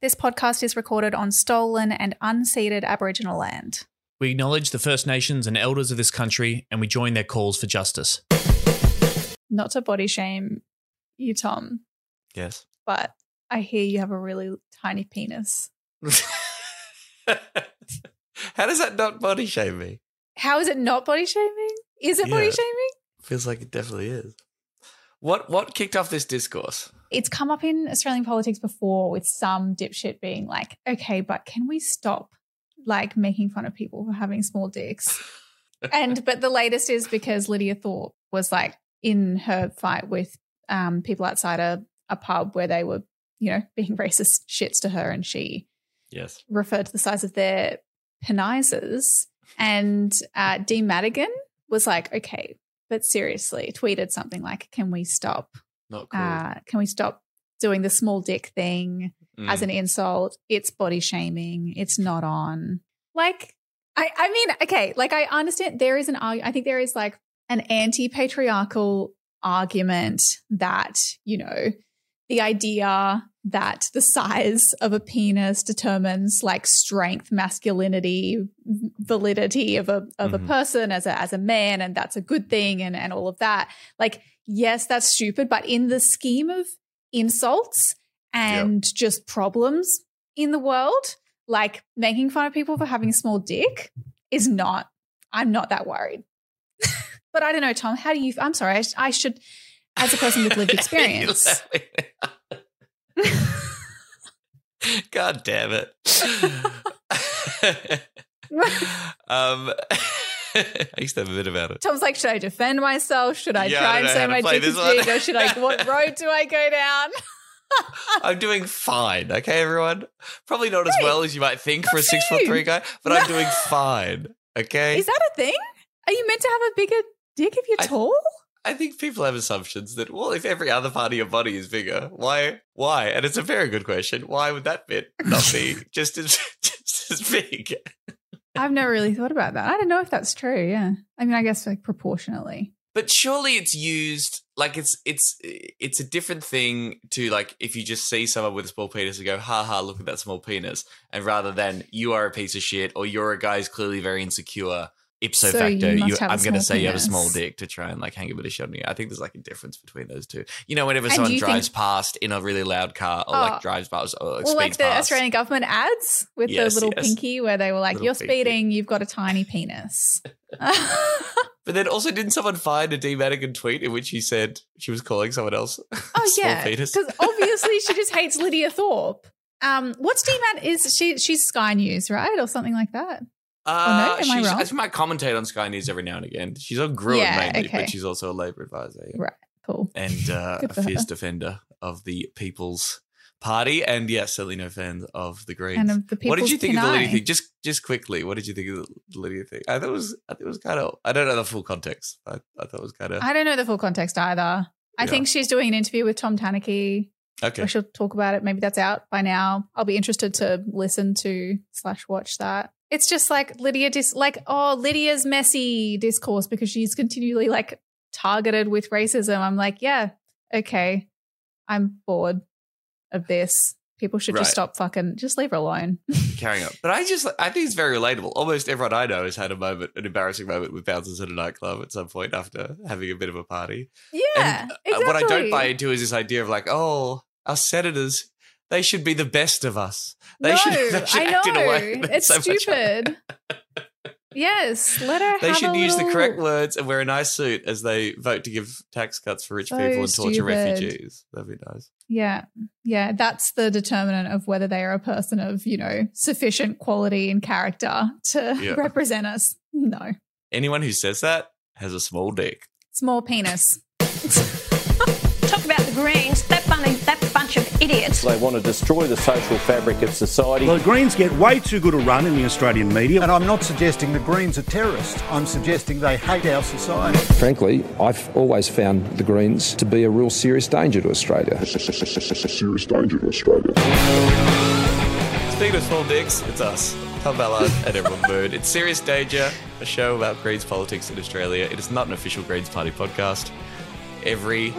This podcast is recorded on stolen and unceded Aboriginal land. We acknowledge the First Nations and elders of this country and we join their calls for justice. Not to body shame you, Tom, Yes. but I hear you have a really tiny penis. How does that not body shame me? How is it not body shaming? Is it body Yeah. shaming? Feels like it definitely is. What what kicked off this discourse? It's come up in Australian politics before with some dipshit being like, okay, but can we stop like making fun of people for having small dicks? and but the latest is because Lydia Thorpe was like in her fight with um, people outside a, a pub where they were, you know, being racist shits to her, and she Yes. referred to the size of their penises. And uh, Dee Madigan was like, okay, but seriously, tweeted something like, can we stop? Not cool. Uh, can we stop doing the small dick thing Mm. as an insult? It's body shaming. It's not on. Like, I, I mean, okay, like I understand there is an I think there is like an anti-patriarchal argument that you know the idea that the size of a penis determines like strength, masculinity, validity of a of a Mhm. person as a as a man, and that's a good thing, and and all of that. Like, yes, that's stupid, but in the scheme of insults and just problems in the world, like making fun of people for having a small dick is not. I'm not that worried. but I don't know, Tom. How do you? I'm sorry. I, I should, as a person with lived experience. God damn it. um, I used to have a bit about it. Tom's like, should I defend myself? Should I Yeah, try don't and say my dick is big, or should I? What road do I go down? I'm doing fine, okay, everyone? Probably not as well as you might think for a six foot three guy, but I'm doing fine, okay? Is that a thing? Are you meant to have a bigger dick if you're I- tall? I think people have assumptions that, well, if every other part of your body is bigger, why? Why? And it's a very good question. Why would that bit not be just as just as big? I've never really thought about that. I don't know if that's true. Yeah, I mean, I guess like proportionally. But surely it's used like it's it's it's a different thing to like if you just see someone with a small penis and go, ha ha, look at that small penis, and rather than you are a piece of shit or you're a guy who's clearly very insecure. Ipso So facto, you you, must have a I'm going to say you have a small dick to try and like hang a bit of shit on you. I think there's like a difference between those two. You know, whenever And someone drives think- past in a really loud car or Oh. like drives past or like Well, like the past, Australian government ads with Yes, the little yes. pinky, where they were like, Little "You're pinky. speeding. You've got a tiny penis." But then also, didn't someone find a Dee Madigan tweet in which he said she was calling someone else? Oh small yeah, because obviously she just hates Lydia Thorpe. Um, what's DMAT? Is she? She's Sky News, right, or something like that? Uh, Oh, no? Am I wrong? She might commentate on Sky News every now and again. She's on Gruen Yeah, mainly, okay. but she's also a Labour advisor yeah. Right. Cool. and uh, a for her. fierce defender of the People's Party. And yes, certainly no fan of the Greens. And of the what did you think of the Lydia thing? Just just quickly, what did you think of the Lydia thing? I thought it was I think it was kind of I don't know the full context. I, I thought it was kind of I don't know the full context either. I Yeah. think she's doing an interview with Tom Tanuki. Okay. Or she'll talk about it. Maybe that's out by now. I'll be interested to listen to slash watch that. It's just like Lydia dis like oh Lydia's messy discourse because she's continually like targeted with racism. I'm like, yeah, okay. I'm bored of this. People should Right. just stop fucking just leave her alone. carrying on. But I just I think it's very relatable. Almost everyone I know has had a moment, an embarrassing moment with bouncers at a nightclub at some point after having a bit of a party. Yeah. And, uh, exactly. What I don't buy into is this idea of like, oh, our senators, they should be the best of us. They no, should, they should I act know. in a way it's so stupid. yes, let her. They have should a use the correct words and wear a nice suit as they vote to give tax cuts for rich So people and torture stupid. refugees. That'd be nice. Yeah. Yeah. That's the determinant of whether they are a person of, you know, sufficient quality and character to Yeah. represent us. No. Anyone who says that has a small dick. Small penis. Talk about the Greens, that, bunny, that bunch of idiots. They want to destroy the social fabric of society. Well, the Greens get way too good a run in the Australian media. And I'm not suggesting the Greens are terrorists. I'm suggesting they hate our society. Frankly, I've always found the Greens to be a real serious danger to Australia. serious danger to Australia. Speaking of small dicks, it's us, Tom Ballard and everyone Bird. It's Serious Danger, a show about Greens politics in Australia. It is not an official Greens Party podcast. Every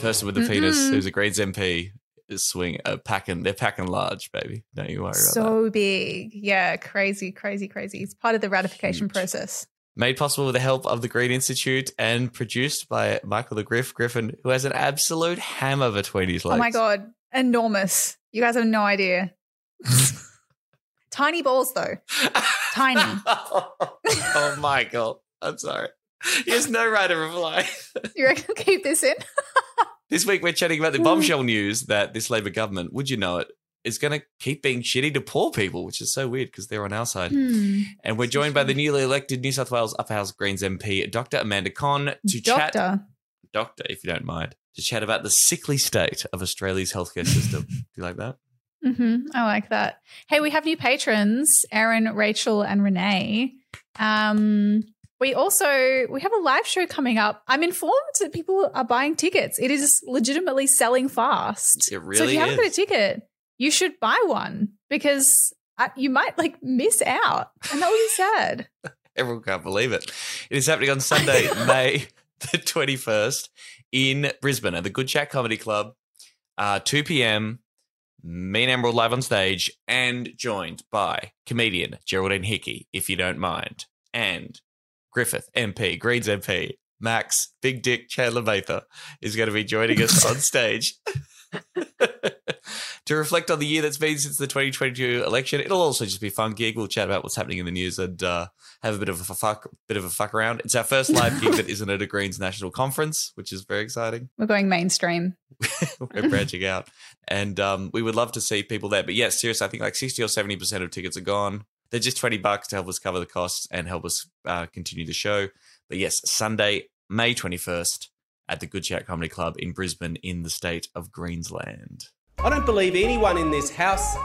person with a penis who's a Greens MP is swing uh, packing. They're packing large, baby. Don't you worry about that. So big. Yeah, crazy, crazy, crazy. It's part of the ratification Huge. process. Made possible with the help of the Green Institute and produced by Michael the Griff Griffin, who has an absolute hammer between his legs. Oh my god, enormous. You guys have no idea. Tiny balls though. Tiny. oh, Michael. I'm sorry. He has no right to reply. You reckon keep this in? This week we're chatting about the bombshell news that this Labor government, would you know it, is going to keep being shitty to poor people, which is so weird because they're on our side. Hmm. And we're joined by the newly elected New South Wales Upper House Greens MP, Dr. Amanda Cohn, to chat, Doctor. doctor, if you don't mind, to chat about the sickly state of Australia's healthcare system. Do you like that? hmm I like that. Hey, we have new patrons, Aaron, Rachel, and Renee. Um, we also we have a live show coming up. I'm informed that people are buying tickets. It is legitimately selling fast. It really so if you haven't got a ticket, you should buy one because uh, you might like miss out, and that would be sad. Everyone can't believe it. It is happening on Sunday, May the 21st in Brisbane at the Good Chat Comedy Club, uh, 2 p.m. Me and Emerald live on stage and joined by comedian Geraldine Hickey, if you don't mind, and Griffith MP, Greens MP, Max, Big Dick Chandler Mather is going to be joining us on stage. to reflect on the year that's been since the 2022 election. It'll also just be fun gig. We'll chat about what's happening in the news and uh, have a bit of a fuck, bit of a fuck around. It's our first live gig that isn't at a Greens national conference, which is very exciting. We're going mainstream. We're branching out, and um, we would love to see people there. But yes, seriously, I think like 60 or 70 percent of tickets are gone. They're just 20 bucks to help us cover the costs and help us uh, continue the show. But yes, Sunday, May 21st at the Good Chat Comedy Club in Brisbane in the state of Greensland. I don't believe anyone in this house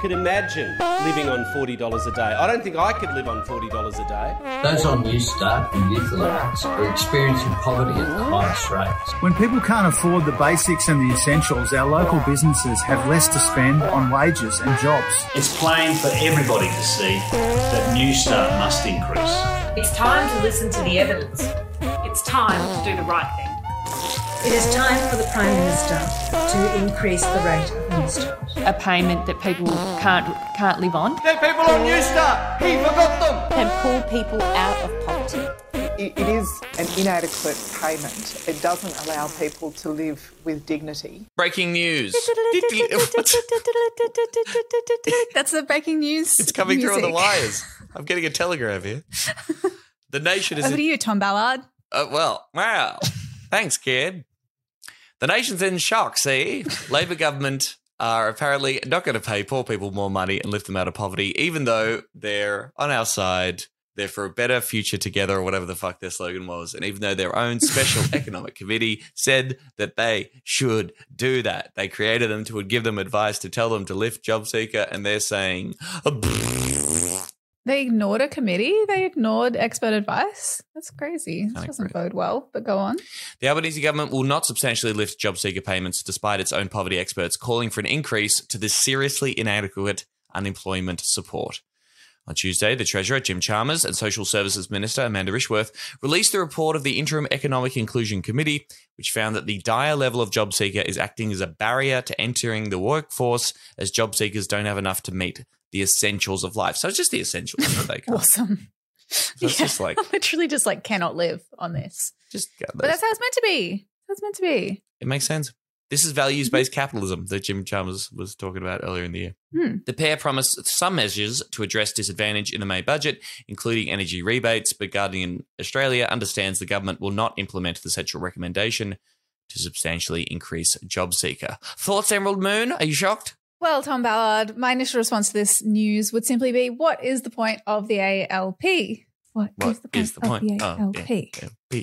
could imagine living on $40 a day. I don't think I could live on $40 a day. Those on New Start and youth allowance are experiencing poverty at the highest rates. When people can't afford the basics and the essentials, our local businesses have less to spend on wages and jobs. It's plain for everybody to see that New Start must increase. It's time to listen to the evidence. It's time to do the right thing. It is time for the Prime Minister to increase the rate of New Start. A payment that people can't can't live on. They're people on New Start. He forgot them. And pull people out of poverty. It, it is an inadequate payment. It doesn't allow people to live with dignity. Breaking news. That's the breaking news. It's coming through on the wires. I'm getting a telegram here. The nation is. Over to you, Tom Ballard. Uh, well, wow. Thanks, kid. The nation's in shock, see? Labor government are apparently not going to pay poor people more money and lift them out of poverty, even though they're on our side. They're for a better future together, or whatever the fuck their slogan was. And even though their own special economic committee said that they should do that, they created them to give them advice to tell them to lift job seeker, and they're saying, They ignored a committee. They ignored expert advice. That's crazy. This doesn't bode well. But go on. The Albanese government will not substantially lift job seeker payments despite its own poverty experts calling for an increase to this seriously inadequate unemployment support. On Tuesday, the Treasurer, Jim Chalmers, and Social Services Minister, Amanda Rishworth, released the report of the Interim Economic Inclusion Committee, which found that the dire level of job seeker is acting as a barrier to entering the workforce as job seekers don't have enough to meet the essentials of life. So it's just the essentials that they can't. Awesome. So it's just like, literally just like cannot live on this. just get But that's how it's meant to be. That's meant to be. It makes sense. This is values based capitalism that Jim Chalmers was talking about earlier in the year. Hmm. The pair promised some measures to address disadvantage in the May budget, including energy rebates, but Guardian Australia understands the government will not implement the central recommendation to substantially increase job seeker. Thoughts, Emerald Moon? Are you shocked? Well, Tom Ballard, my initial response to this news would simply be what is the point of the ALP? What What is the point is the of point? the Oh, ALP? yeah.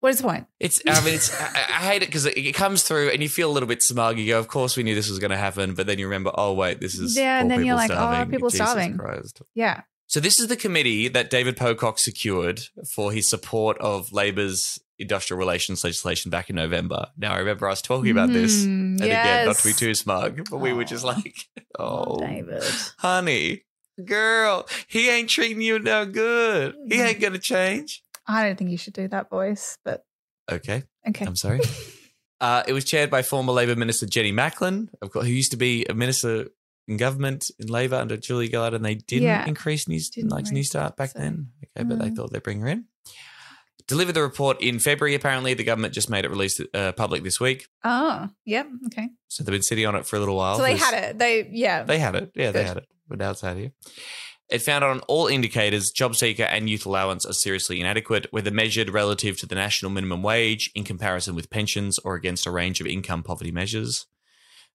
What is the point? It's. I mean, it's. I, I hate it because it, it comes through and you feel a little bit smug. You go, "Of course, we knew this was going to happen," but then you remember, "Oh, wait, this is Yeah, and then you're like, oh, people Jesus starving. Christ. Yeah. So this is the committee that David Pocock secured for his support of Labor's industrial relations legislation back in November. Now I remember us talking about this, Mm, and again, not to be too smug, but we were just like, "Oh, David. honey, girl, he ain't treating you no good. He Mm. ain't gonna change." I don't think you should do that voice, but Okay, okay. I'm sorry. Uh, it was chaired by former Labor Minister Jenny Macklin, of course, who used to be a minister in government in Labor under Julia Gillard, and they didn't Yeah. increase New, Didn't like New Start back so- then. Okay, but they Mm. thought they'd bring her in. Delivered the report in February. Apparently, the government just made it released uh, public this week, Oh, yep. Okay. so they've been sitting on it for a little while. So they had it. They, yeah. They had it. Yeah, they had it. But now it's out here. It found on all indicators job seeker and youth allowance are seriously inadequate, whether measured relative to the national minimum wage, in comparison with pensions, or against a range of income poverty measures.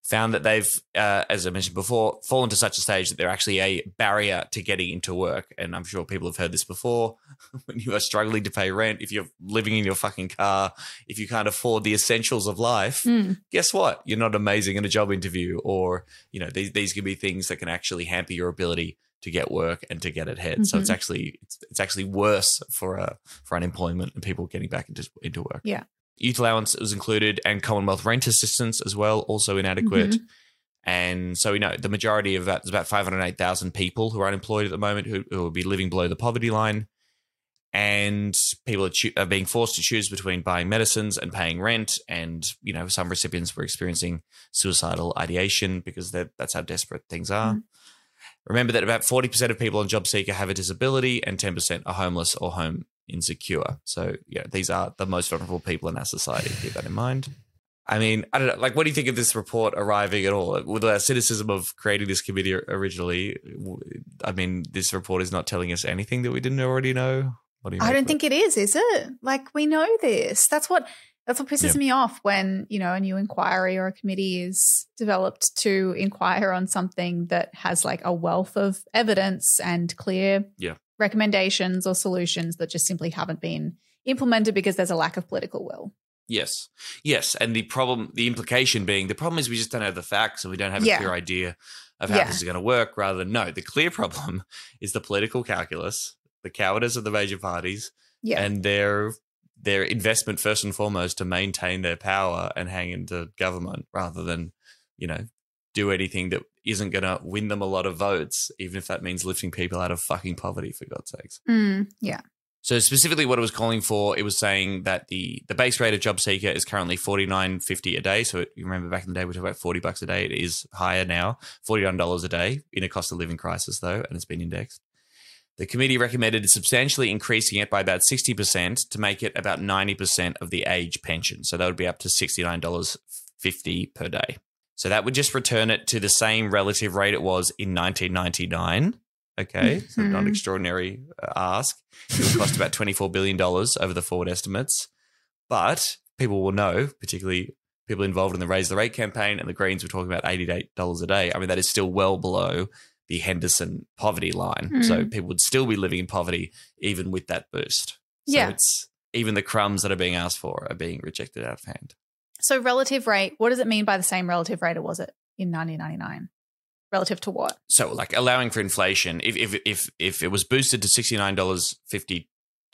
Found that they've, uh, as I mentioned before, fallen to such a stage that they're actually a barrier to getting into work. And I'm sure people have heard this before. when you are struggling to pay rent, if you're living in your fucking car, if you can't afford the essentials of life, Mm. guess what? You're not amazing in a job interview, or you know these these can be things that can actually hamper your ability to get work and to get ahead. So it's Mhm. actually it's, it's actually worse for uh, for unemployment and people getting back into into work. Yeah. Youth allowance was included, and Commonwealth rent assistance as well, also inadequate. Mhm. And so we know the majority of that is about 508,000 people who are unemployed at the moment who, who will be living below the poverty line. And people are, choo- are being forced to choose between buying medicines and paying rent. And, you know, some recipients were experiencing suicidal ideation because that's how desperate things are. Mm. Remember that about 40% of people on Job Seeker have a disability and 10% are homeless or home insecure. So, yeah, these are the most vulnerable people in our society. Keep that in mind. I mean, I don't know. Like, what do you think of this report arriving at all? With our cynicism of creating this committee originally, I mean, this report is not telling us anything that we didn't already know. What do you I don't of it? think it is, is it? Like we know this. That's what that's what pisses Yeah. me off when, you know, a new inquiry or a committee is developed to inquire on something that has like a wealth of evidence and clear Yeah. Recommendations or solutions that just simply haven't been implemented because there's a lack of political will. Yes. Yes. And the problem, the implication being the problem is we just don't have the facts and we don't have Yeah. a clear idea of how Yeah. this is going to work rather than no. The clear problem is the political calculus, the cowardice of the major parties, Yeah. and their their investment first and foremost to maintain their power and hang into government rather than, you know, do anything that isn't going to win them a lot of votes, even if that means lifting people out of fucking poverty, for God's sakes. Mm, yeah. So specifically, what it was calling for, it was saying that the the base rate of job seeker is currently forty nine fifty a day. So it, you remember back in the day we talked about forty bucks a day. It is higher now, forty nine dollars a day in a cost of living crisis though, and it's been indexed. The committee recommended substantially increasing it by about sixty percent to make it about ninety percent of the age pension. So that would be up to sixty nine dollars fifty per day. So that would just return it to the same relative rate it was in nineteen ninety nine. Okay, so not Mhm. extraordinary uh, ask. It would cost about $24 billion over the forward estimates. But people will know, particularly people involved in the Raise the Rate campaign and the Greens were talking about $88 a day. I mean, that is still well below the Henderson poverty line. So Mm. people would still be living in poverty even with that boost. So Yeah. it's even the crumbs that are being asked for are being rejected out of hand. So relative rate, what does it mean by the same relative rate or was it in 1999? Relative to what? So like allowing for inflation, if if if if it was boosted to sixty nine dollars fifty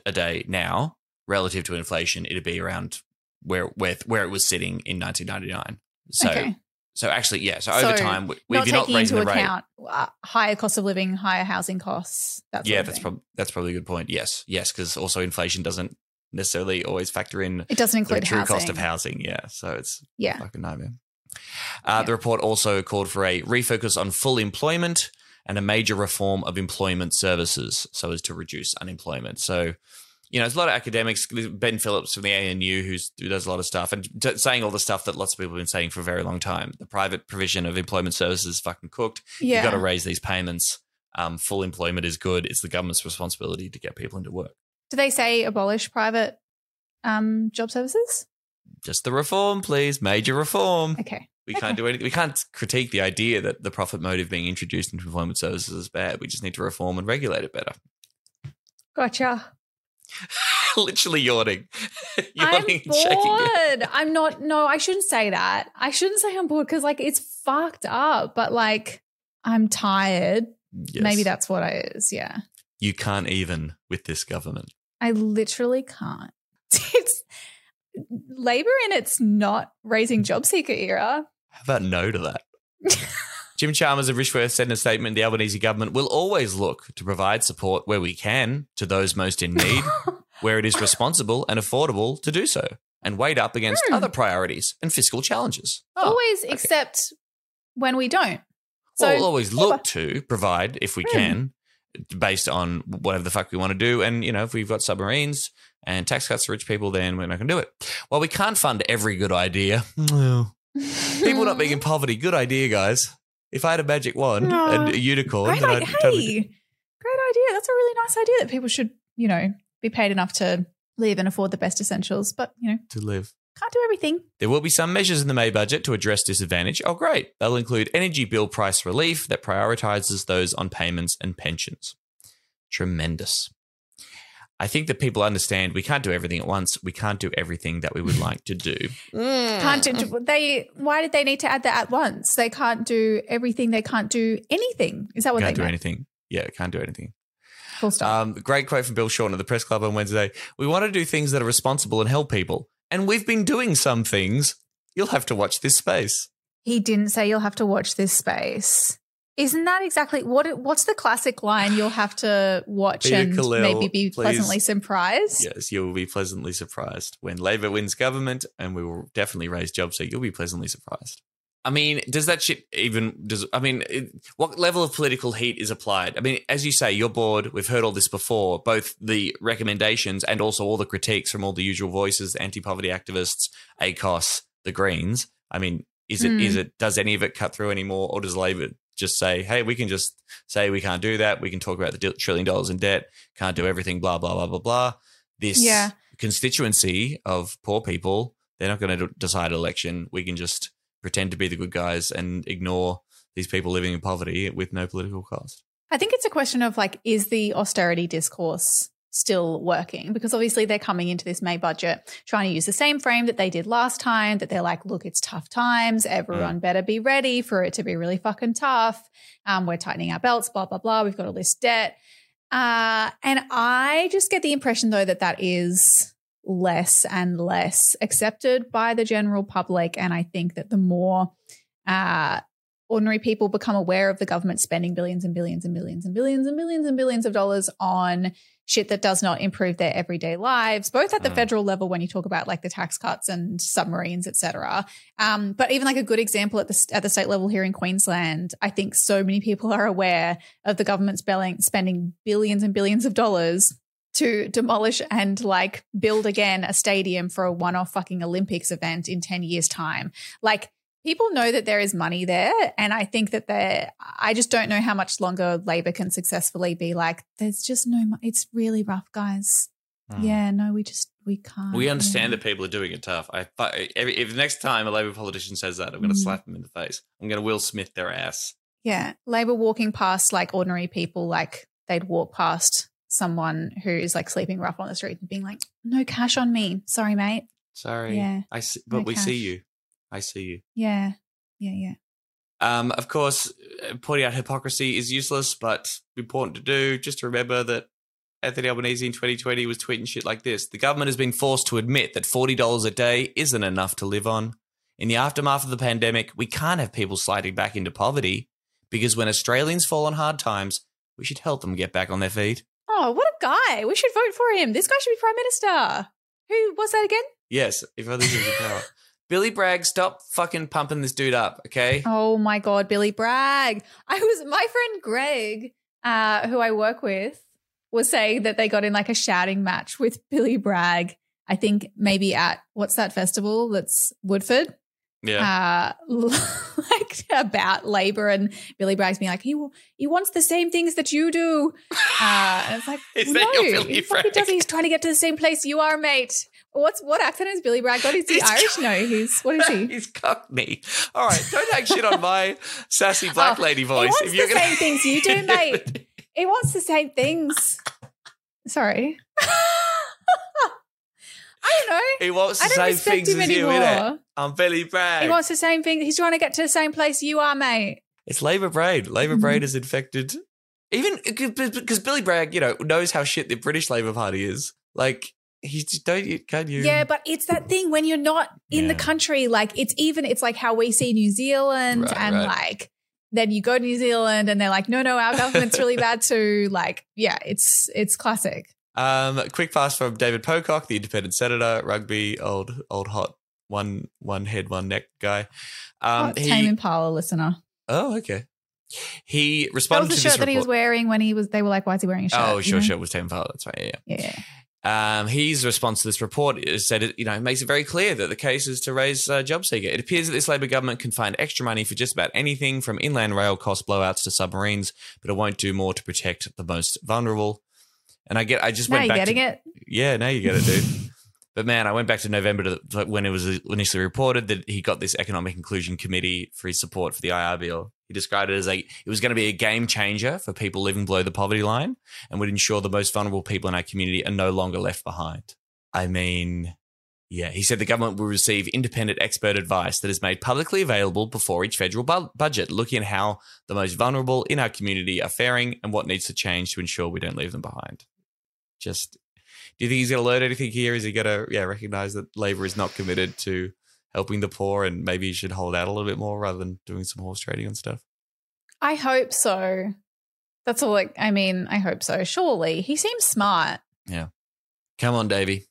a day now, relative to inflation, it'd be around where where where it was sitting in nineteen ninety nine. So Okay. so actually, yeah. So over So time, we, not if you're not raising into the rate, account uh, higher cost of living, higher housing costs. That yeah, that's thing. prob- that's probably a good point. Yes, yes, because also inflation doesn't necessarily always factor in It doesn't include the true housing. cost of housing. Yeah, so it's Yeah. fucking nightmare. Uh, The report also called for a refocus on full employment and a major reform of employment services so as to reduce unemployment. So, you know, there's a lot of academics, Ben Phillips from the ANU, who's, who does a lot of stuff and t- saying all the stuff that lots of people have been saying for a very long time. The private provision of employment services is fucking cooked. Yeah. You've got to raise these payments. Um, full employment is good. It's the government's responsibility to get people into work. Do they say abolish private um, job services? Just the reform, please. Major reform. Okay. We can't do anything. We can't critique the idea that the profit motive being introduced into employment services is bad. We just need to reform and regulate it better. Gotcha. Literally yawning. I'm yawning and shaking it. bored. I'm not. No, I shouldn't say that. I shouldn't say I'm bored because like it's fucked up. But like I'm tired. Yes. Maybe that's what I is. Yeah. You can't even with this government. I literally can't. It's labor in its not raising job seeker era. How about no to that? Jim Chalmers of Rishworth said in a statement the Albanese government will always look to provide support where we can to those most in need, where it is responsible and affordable to do so. and weighed up against Hmm. other priorities and fiscal challenges. Oh, always, except when we don't. So well, we'll always look to provide if we Hmm. can, based on whatever the fuck we want to do. And, you know, if we've got submarines and tax cuts for rich people, then we're not going to do it. Well, we can't fund every good idea. People not being in poverty, good idea, guys. If I had a magic wand No. and a unicorn, Great. I'd totally Hey, great idea. That's a really nice idea that people should, you know, be paid enough to live and afford the best essentials. But, you know, to live. Can't do everything. There will be some measures in the May budget to address disadvantage. Oh, great. They'll include energy bill price relief that prioritizes those on payments and pensions. Tremendous. I think that people understand we can't do everything at once. We can't do everything that we would like to do. Can't do, they? Why did they need to add that at once? They can't do everything. They can't do anything. Is that what they can't they do meant? anything. Yeah, can't do anything. Full stop. Um, great quote from Bill Shorten at the press club on Wednesday. We want to do things that are responsible and help people. And we've been doing some things. You'll have to watch this space. He didn't say you'll have to watch this space. Isn't that exactly what? What's the classic line? You'll have to watch Peter and Khalil, maybe be please. pleasantly surprised. Yes, you will be pleasantly surprised when Labor wins government, and we will definitely raise jobs. So you'll be pleasantly surprised. I mean, does that shit even? Does I mean, it, what level of political heat is applied? I mean, as you say, you're bored. We've heard all this before, both the recommendations and also all the critiques from all the usual voices, anti-poverty activists, ACOSS, the Greens. I mean, is it is Hmm. it does any of it cut through anymore, or does Labor just say, "Hey, we can just say we can't do that. We can talk about the trillion dollars in debt, can't do everything, blah blah blah blah blah." This Yeah. constituency of poor people, they're not going to decide an election. We can just pretend to be the good guys and ignore these people living in poverty with no political cost. I think it's a question of like, is the austerity discourse still working? Because obviously they're coming into this May budget trying to use the same frame that they did last time, that they're like, look, it's tough times. Everyone better be ready for it to be really fucking tough. Um, we're tightening our belts, blah, blah, blah. We've got all this debt. Uh, and I just get the impression though that that is less and less accepted by the general public. And I think that the more uh, ordinary people become aware of the government spending billions and billions and billions and billions and billions and billions of dollars on shit that does not improve their everyday lives, both at the Mm. federal level when you talk about like the tax cuts and submarines, etc. Um, but even like a good example at the at the state level here in Queensland, I think so many people are aware of the government spelling, spending billions and billions of dollars to demolish and like build again a stadium for a one-off fucking Olympics event in 10 years time. Like people know that there is money there and I think that there I just don't know how much longer labor can successfully be like there's just no mo- it's really rough guys. Hmm. Yeah, no, we just we can't. We understand yeah. that people are doing it tough. I every, if the next time a Labor politician says that, I'm going to Mm. slap them in the face. I'm going to Will Smith their ass. Yeah, labor walking past like ordinary people like they'd walk past someone who is like sleeping rough on the street and being like, "No cash on me. Sorry, mate." Sorry, Yeah. I see, but No we see you. I see you. Yeah. Yeah, yeah. Um, of course, uh, pointing out hypocrisy is useless, but important to do. Just to remember that Anthony Albanese in 2020 was tweeting shit like this. The government has been forced to admit that $40 a day isn't enough to live on. In the aftermath of the pandemic, we can't have people sliding back into poverty because when Australians fall on hard times, we should help them get back on their feet. Oh, what a guy. We should vote for him. This guy should be prime minister. Who was that again? Yes, if others have the power. Billy Bragg, stop fucking pumping this dude up, okay? Oh my god, Billy Bragg. I was my friend Greg, uh, who I work with, was saying that they got in like a shouting match with Billy Bragg. I think maybe at what's that festival that's Woodford? Yeah. Uh, like about labor and Billy Bragg's being like he he wants the same things that you do. Uh, and it's like Is no, that your Billy he fucking doesn't. He's trying to get to the same place you are, mate. What's what accent is Billy Bragg got? Is he He's Irish? No, he's what is he? He's cockney. All right, don't take shit on my sassy black Oh, lady He voice. wants If the gonna, same things you do, mate. he wants the same things. Sorry. I don't know. he wants the same things as you, innit? I'm Billy Bragg. He wants the same thing. He's trying to get to the same place you are, mate. It's Labor Braid. Labor Mm-hmm. Braid is infected. Even because Billy Bragg, you know, knows how shit the British Labor Party is. Like, he's don't you? Can you? Yeah, but it's that thing when you're not in the country. Like it's even it's like how we see New Zealand Right, and right. like then you go to New Zealand and they're like, no, no, our government's really bad too. Like, yeah, it's it's classic. Um, quick pass from David Pocock, the independent senator, rugby, old old hot one one head one neck guy. Um, oh, Tame Impala listener. Oh, okay. He That responded was the shirt that he was wearing when he was. They were like, "Why is he wearing a shirt?" Oh, you sure, know? sure. It was Tame Impala. That's right. Yeah. Yeah. Um, his response to this report is said it, you know, makes it very clear that the case is to raise uh, job seeker. It appears that this Labor government can find extra money for just about anything from inland rail cost blowouts to submarines, but it won't do more to protect the most vulnerable. And I get, I just Now went you're back getting to, it. Yeah, now you get it, dude. but man, I went back to November to when it was initially reported that he got this economic inclusion committee for his support for the IR bill. He described it as a it was going to be a game changer for people living below the poverty line and would ensure the most vulnerable people in our community are no longer left behind. I mean, yeah, he said the government will receive independent expert advice that is made publicly available before each federal bu- budget, looking at how the most vulnerable in our community are faring and what needs to change to ensure we don't leave them behind. Just, do you think he's going to learn anything here? Is he going to, yeah, recognize that Labor is not committed to helping the poor and maybe he should hold out a little bit more rather than doing some horse trading and stuff? I hope so. That's all. Like, I mean, I hope so. Surely he seems smart. Yeah. Come on, Davey.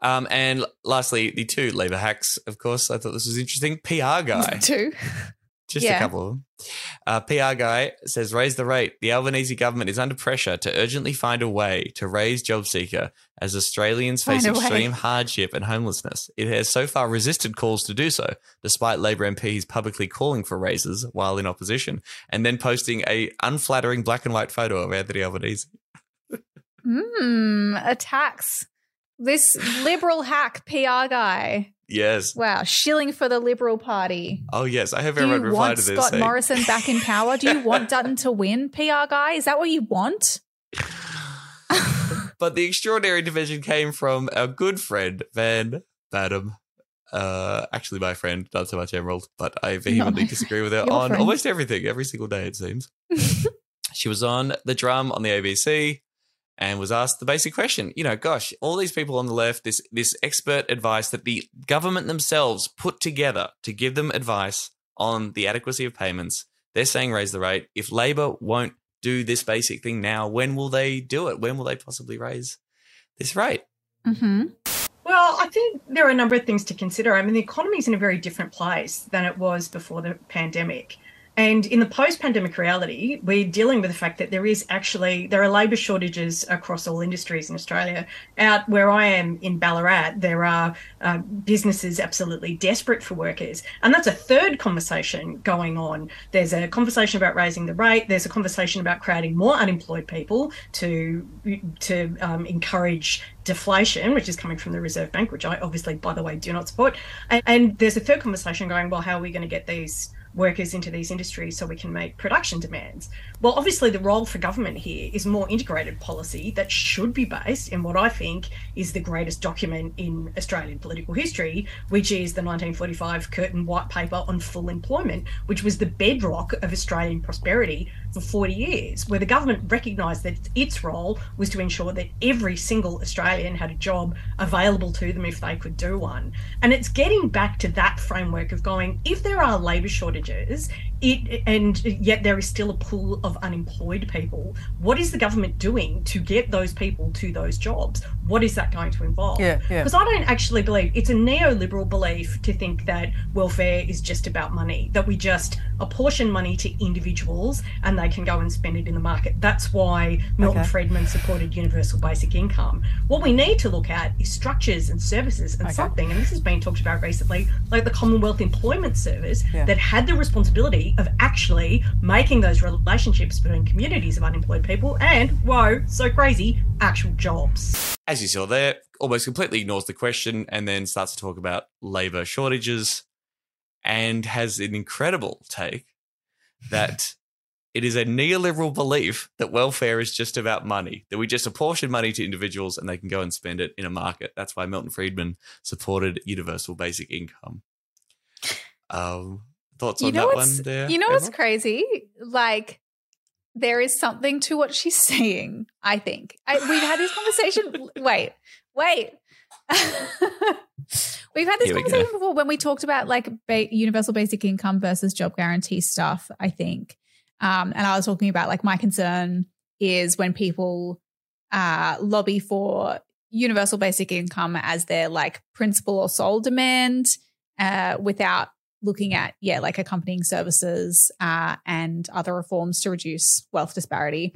Um, and lastly, the two Labor hacks, of course. I thought this was interesting. PR guy. Two. Just Yeah. a couple of them. Uh, PR guy says, raise the rate. The Albanese government is under pressure to urgently find a way to raise job seeker as Australians face Find a way. extreme hardship and homelessness. It has so far resisted calls to do so, despite Labor MPs publicly calling for raises while in opposition, and then posting a unflattering black and white photo of Anthony Albanese. Hmm. Attacks. This liberal hack PR guy. Yes. Wow. Shilling for the Liberal Party. Oh yes, I have Do everyone want to this. Scott saying- Morrison back in power? Do you want Dutton to win, PR guy? Is that what you want? But the extraordinary division came from our good friend Van Badham. Uh, actually, my friend, not so much Emerald, but I vehemently disagree with her on friend. almost everything, every single day, it seems. she was on the drum on the ABC and was asked the basic question. You know, gosh, all these people on the left, this this expert advice that the government themselves put together to give them advice on the adequacy of payments. They're saying raise the rate. If Labor won't do this basic thing now, when will they do it? When will they possibly raise this rate? Mm-hmm. Well, I think there are a number of things to consider. I mean, the economy is in a very different place than it was before the pandemic. And in the post pandemic reality, we're dealing with the fact that there is actually, there are labour shortages across all industries in Australia. Out where I am in Ballarat, there are uh, businesses absolutely desperate for workers. And that's a third conversation going on. There's a conversation about raising the rate, there's a conversation about creating more unemployed people to, to um, encourage deflation, which is coming from the Reserve Bank, which I obviously, by the way, do not support. And, and there's a third conversation going, well, how are we going to get these workers into these industries so we can make production demands? Well, obviously, the role for government here is more integrated policy that should be based in what I think is the greatest document in Australian political history, which is the 1945 Curtin White Paper on Full Employment, which was the bedrock of Australian prosperity for 40 years, where the government recognised that its role was to ensure that every single Australian had a job available to them if they could do one. And it's getting back to that framework of going, if there are labour shortages, challenges it and yet there is still a pool of unemployed people. What is the government doing to get those people to those jobs? What is that going to involve? Yeah, yeah. Because I don't actually believe it's a neoliberal belief to think that welfare is just about money, that we just apportion money to individuals and they can go and spend it in the market. That's why Milton Okay. Friedman supported universal basic income. What we need to look at is structures and services and something, and this has been talked about recently, like the Commonwealth Employment Service Yeah. that had the responsibility of actually making those relationships between communities of unemployed people and, whoa, so crazy, actual jobs. As you saw there, almost completely ignores the question and then starts to talk about labor shortages and has an incredible take that it is a neoliberal belief that welfare is just about money, that we just apportion money to individuals and they can go and spend it in a market. That's why Milton Friedman supported universal basic income. Um, thoughts You on know that what's one there? you know what's crazy? Like there is something to what she's saying. I think I, we've had this conversation. wait, wait. we've had this Here we go. conversation before when we talked about like ba- universal basic income versus job guarantee stuff. I think, um, and I was talking about like my concern is when people uh, lobby for universal basic income as their like principal or sole demand uh, without looking at yeah like accompanying services uh, and other reforms to reduce wealth disparity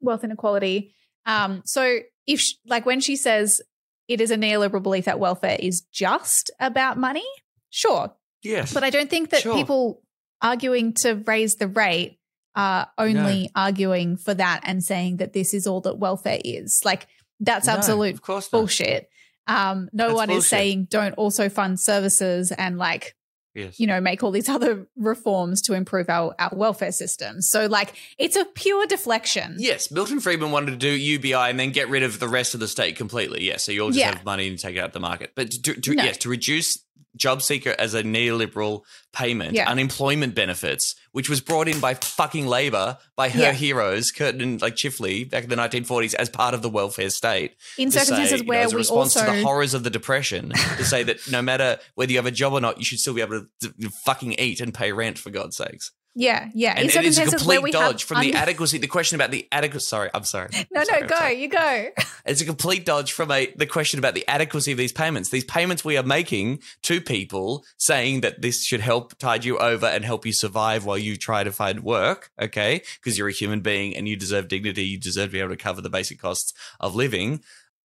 wealth inequality um, so if sh like when she says it is a neoliberal belief that welfare is just about money sure Yes. but i don't think that Sure. people arguing to raise the rate are only No. arguing for that and saying that this is all that welfare is like that's No, absolute of course bullshit um, no That's one is saying don't also fund services and like Yes. you know make all these other reforms to improve our, our welfare system so like it's a pure deflection Yes, Milton Friedman wanted to do UBI and then get rid of the rest of the state completely. Yes, so you all just Yeah. have money and take it out the market. But to, to, No. yes, to reduce job seeker as a neoliberal payment, Yeah. unemployment benefits, which was brought in by fucking Labor, by her Yeah. heroes, Curtin and like Chifley, back in the 1940s, as part of the welfare state. In circumstances say, you know, where as a we response to also- the horrors of the depression, to say that no matter whether you have a job or not, you should still be able to, to fucking eat and pay rent for God's sakes. Yeah yeah And in it is a complete dodge from the adequacy. The question about the adequacy. Sorry, I'm sorry. no Sorry, no go sorry. you go It's a complete dodge from a the question about the adequacy of these payments. These payments we are making to people, saying that this should help tide you over and help you survive while you try to find work. Okay, because you're a human being and you deserve dignity. You deserve to be able to cover the basic costs of living.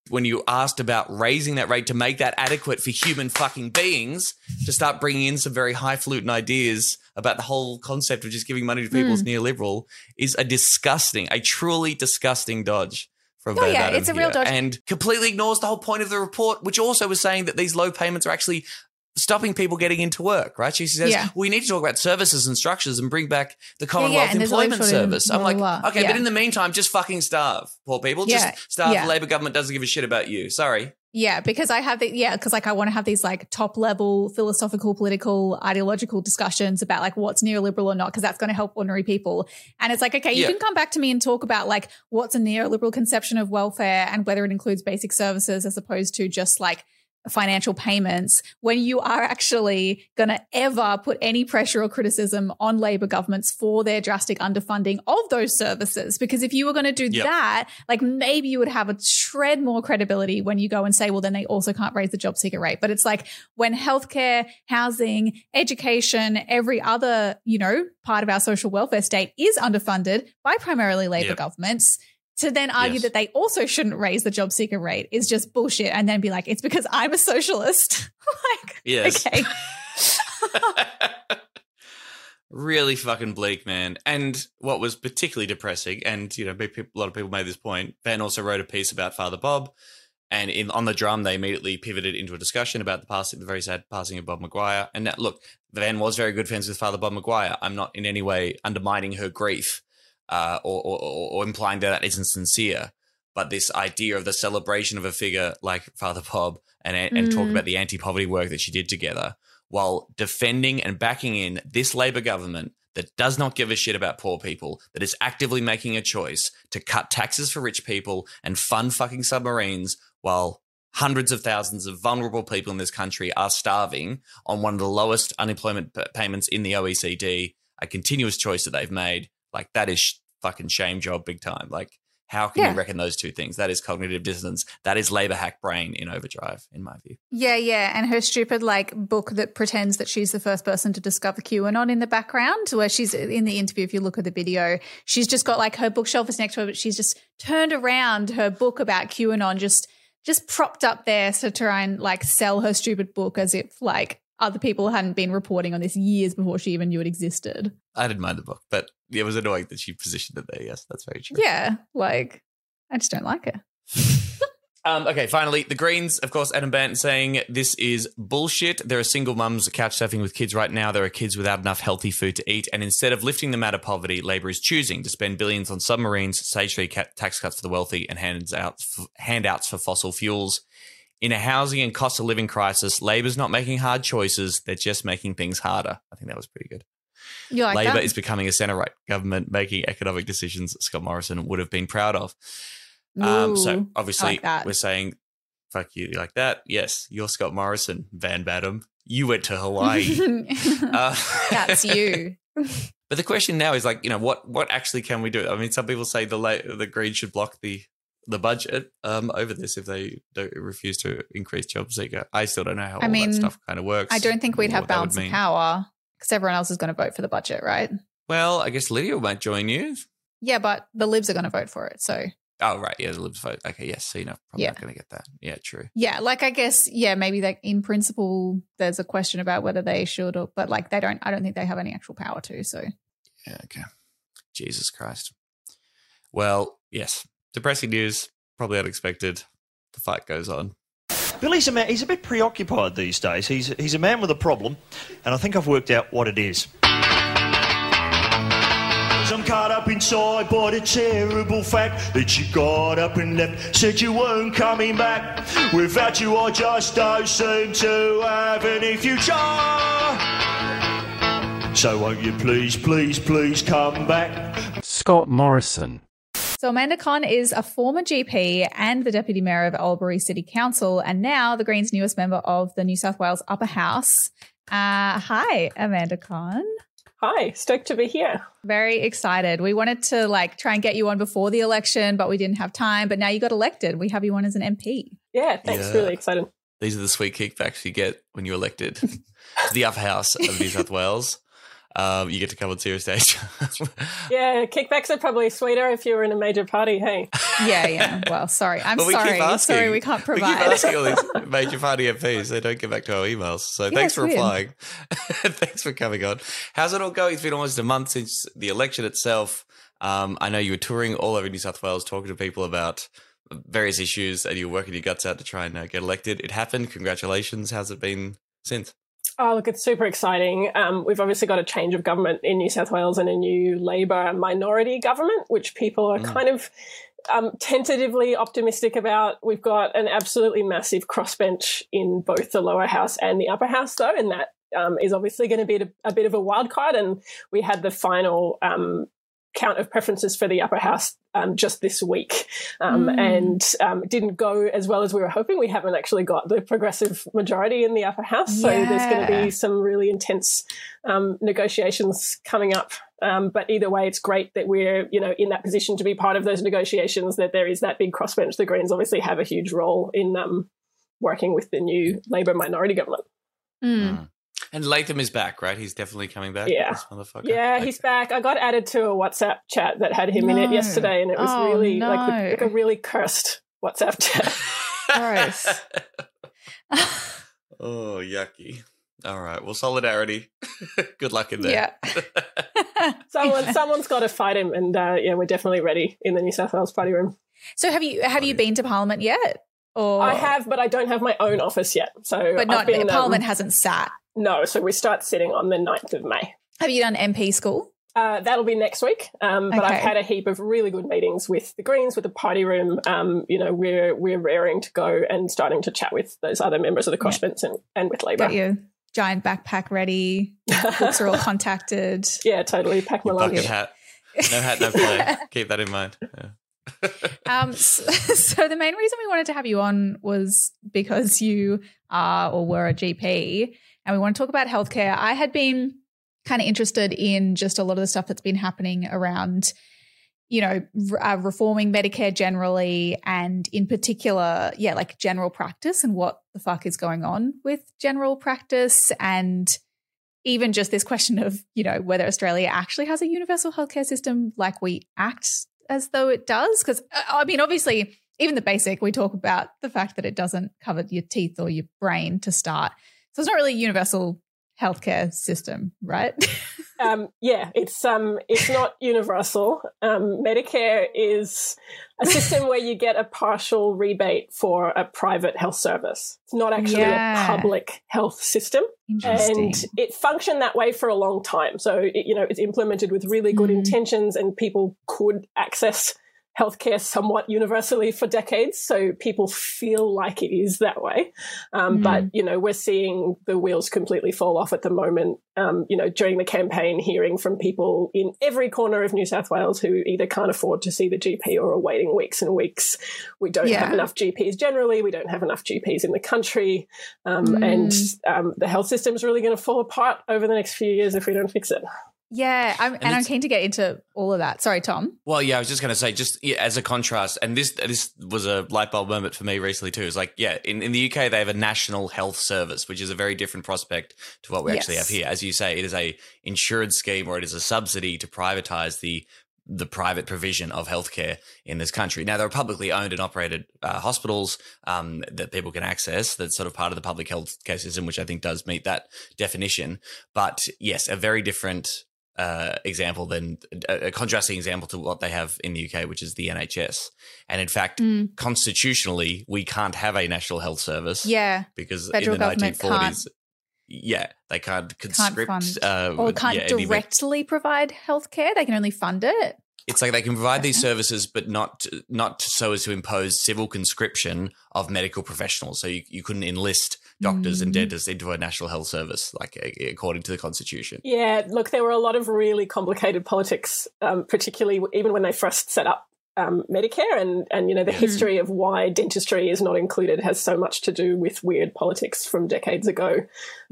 When you asked about raising that rate to make that adequate for human fucking beings, to start bringing in some very highfalutin ideas about the whole concept of just giving money to people is Mm. neoliberal, is a disgusting, a truly disgusting dodge from Oh, Van yeah, Adam it's a real dodge. and completely ignores the whole point of the report, which also was saying that these low payments are actually stopping people getting into work. Right? She says Yeah. we need to talk about services and structures and bring back the Commonwealth there's labor Employment Service. I'm like, blah, blah, okay, Yeah. but in the meantime, just fucking starve, poor people. Yeah, Just starve. yeah. The Labor government doesn't give a shit about you. Sorry. Yeah, because I have the yeah, because like I want to have these like top level philosophical, political, ideological discussions about like what's neoliberal or not, because that's going to help ordinary people. And it's like, okay, you Yeah. can come back to me and talk about like what's a neoliberal conception of welfare and whether it includes basic services as opposed to just like financial payments when you are actually going to ever put any pressure or criticism on labor governments for their drastic underfunding of those services because if you were going to do Yep. that like maybe you would have a shred more credibility when you go and say well then they also can't raise the job seeker rate but it's like when healthcare housing education every other you know part of our social welfare state is underfunded by primarily labor Yep. governments to then argue Yes. that they also shouldn't raise the job seeker rate is just bullshit and then be like it's because i'm a socialist like, Yes. okay really fucking bleak, man. And what was particularly depressing, and you know, a lot of people made this point. Van also wrote a piece about Father Bob, and in on the drum, they immediately pivoted into a discussion about the passing, the very sad passing of Bob Maguire. And that, look, Van was very good friends with Father Bob Maguire. I'm not in any way undermining her grief, uh, or, or, or, implying that that isn't sincere. But this idea of the celebration of a figure like Father Bob and and talk Mm. about the anti-poverty work that she did together while defending and backing in this Labor government that does not give a shit about poor people, that is actively making a choice to cut taxes for rich people and fund fucking submarines while hundreds of thousands of vulnerable people in this country are starving on one of the lowest unemployment payments in the OECD, a continuous choice that they've made. Like, that is sh- fucking shame job big time. Like, how can Yeah. you reckon those two things? That is cognitive dissonance. That is labor hack brain in overdrive, in my view. Yeah, yeah. And her stupid like book that pretends that she's the first person to discover QAnon in the background, where she's in the interview, if you look at the video, she's just got like her bookshelf is next to her, but she's just turned around her book about QAnon, just just propped up there so to try and like sell her stupid book as if like other people hadn't been reporting on this years before she even knew it existed. I didn't mind the book, but it was annoying that she positioned it there. Yes, that's very true. Yeah, like I just don't like her. Um, okay, finally, the Greens, of course, Adam Bandt saying this is bullshit. There are single mums couch surfing with kids right now. There are kids without enough healthy food to eat. And instead of lifting them out of poverty, Labor is choosing to spend billions on submarines, tax cuts for the wealthy, and hands out, f- handouts for fossil fuels. In a housing and cost of living crisis, Labor's not making hard choices. They're just making things harder. I think that was pretty good. You like Labor that? is becoming a centre right government making economic decisions Scott Morrison would have been proud of. Um, so obviously like we're saying, "Fuck you," you like that? Yes, you're Scott Morrison, Van Badham. You went to Hawaii. uh, That's you. but the question now is like, you know, what what actually can we do? I mean, some people say the la- the Greens should block the the budget um, over this if they don't refuse to increase job seeker. I still don't know how I all mean, that stuff kind of works. I don't think we'd have balance of power because everyone else is going to vote for the budget, right? Well, I guess Lydia might join you. Yeah, but the Libs are going to vote for it. So, Oh, right. Yeah, the Libs vote. Okay, yes. So you're not, probably Yeah. not going to get that. Yeah, true. yeah, like I guess, yeah, maybe like in principle, there's a question about whether they should or, but like they don't, I don't think they have any actual power to. So, Yeah, okay. Jesus Christ. Well, yes. Depressing news. Probably unexpected. The fight goes on. Billy's a man. He's a bit preoccupied these days. He's he's a man with a problem, and I think I've worked out what it is. I'm caught up inside by the terrible fact that you got up and left, said you weren't coming back. Without you, I just don't seem to have any future. So won't you please, please, please come back? Scott Morrison. So Amanda Cohn is a former GP and the Deputy Mayor of Albury City Council, and now the Greens' newest member of the New South Wales Upper House. Uh, hi, Amanda Cohn. Hi, stoked to be here. Very excited. We wanted to like try and get you on before the election, but we didn't have time. But now you got elected. We have you on as an MP. Yeah, thanks. Yeah. Really excited. These are the sweet kickbacks you get when you're elected to the upper house of New South Wales. Um, you get to come on Serious Danger. Yeah, kickbacks are probably sweeter if you were in a major party. Hey. Yeah, yeah. Well, sorry. I'm But we keep sorry. asking. Sorry, we can't provide. We provide. keep asking all these major party MPs. They don't get back to our emails. So Yeah, thanks for weird. replying. thanks for coming on. How's it all going? It's been almost a month since the election itself. Um, I know you were touring all over New South Wales, talking to people about various issues, and you were working your guts out to try and uh, get elected. It happened. Congratulations. How's it been since? Oh, look, it's super exciting. Um, we've obviously got a change of government in New South Wales and a new Labor minority government, which people are kind of um, tentatively optimistic about. We've got an absolutely massive crossbench in both the lower house and the upper house, though, and that um, is obviously going to be a, a bit of a wild card. And we had the final um, count of preferences for the upper house um, just this week, um, Mm. and um, didn't go as well as we were hoping. We haven't actually got the progressive majority in the upper house, so there's going to be some really intense um, negotiations coming up. Um, but either way, it's great that we're you know in that position to be part of those negotiations. That there is that big crossbench. The Greens obviously have a huge role in um, working with the new Labor minority government. Mm. And Latham is back, right? He's definitely coming back. Yeah. This motherfucker. Yeah, he's back. I got added to a WhatsApp chat that had him in it yesterday, and it was Oh, really no. like, a, like a really cursed WhatsApp chat. Gross. Oh, yucky. All right. Well, solidarity. Good luck in there. Yeah. Someone, someone's got to fight him, and uh, yeah, we're definitely ready in the New South Wales party room. So have you have you been to Parliament yet? Or I have, but I don't have my own office yet. So, but not been, um, Parliament hasn't sat. No, so we start sitting on the 9th of May. Have you done MP school? Uh, that'll be next week. Um, but I've had a heap of really good meetings with the Greens, with the party room. Um, you know, we're we're raring to go and starting to chat with those other members of the crossbench and, and with Labor. Got your giant backpack ready. Books are all contacted. Yeah, totally. Pack my Bucket luggage. hat. No hat, no play. Keep that in mind. Yeah. Um, so, so the main reason we wanted to have you on was because you are or were a GP, and we want to talk about healthcare. I had been kind of interested in just a lot of the stuff that's been happening around, you know, uh, reforming Medicare generally, and in particular, yeah, like general practice and what the fuck is going on with general practice and even just this question of you know whether australia actually has a universal healthcare system like we act as though it does because i mean obviously even the basic we talk about the fact that it doesn't cover your teeth or your brain to start so it's not really a universal healthcare system right um, yeah, it's um, it's not universal. Um, Medicare is a system where you get a partial rebate for a private health service. It's not actually Yeah. a public health system, and it functioned that way for a long time. So it, you know, it's implemented with really good intentions, and people could access healthcare somewhat universally for decades. So people feel like it is that way. Um, Mm. But, you know, we're seeing the wheels completely fall off at the moment. Um, you know, during the campaign, hearing from people in every corner of New South Wales who either can't afford to see the GP or are waiting weeks and weeks. We don't Yeah. have enough GPs generally. We don't have enough GPs in the country. Um, Mm. And um, the health system is really going to fall apart over the next few years if we don't fix it. Yeah, I'm, and, and I'm keen to get into all of that. Sorry, Tom. Well, yeah, I was just going to say, just yeah, as a contrast, and this this was a light bulb moment for me recently too. Is like, yeah, in, in the UK they have a national health service, which is a very different prospect to what we yes. actually have here. As you say, it is a insurance scheme or it is a subsidy to privatize the the private provision of healthcare in this country. Now, there are publicly owned and operated uh, hospitals um, that people can access. That's sort of part of the public health care system, which I think does meet that definition. But yes, a very different uh, example than a, a, contrasting example to what they have in the UK, which is the NHS. And in fact, mm. constitutionally, we can't have a national health service. Yeah, because Federal in the nineteen forties, yeah, they can't conscript can't uh, or can't yeah, directly any, provide healthcare. They can only fund it. It's like they can provide these services, but not not so as to impose civil conscription of medical professionals. So you, you couldn't enlist doctors mm. and dentists into a national health service, like according to the constitution. Yeah, look, there were a lot of really complicated politics, um, particularly even when they first set up um, Medicare and and you know the history of why dentistry is not included has so much to do with weird politics from decades ago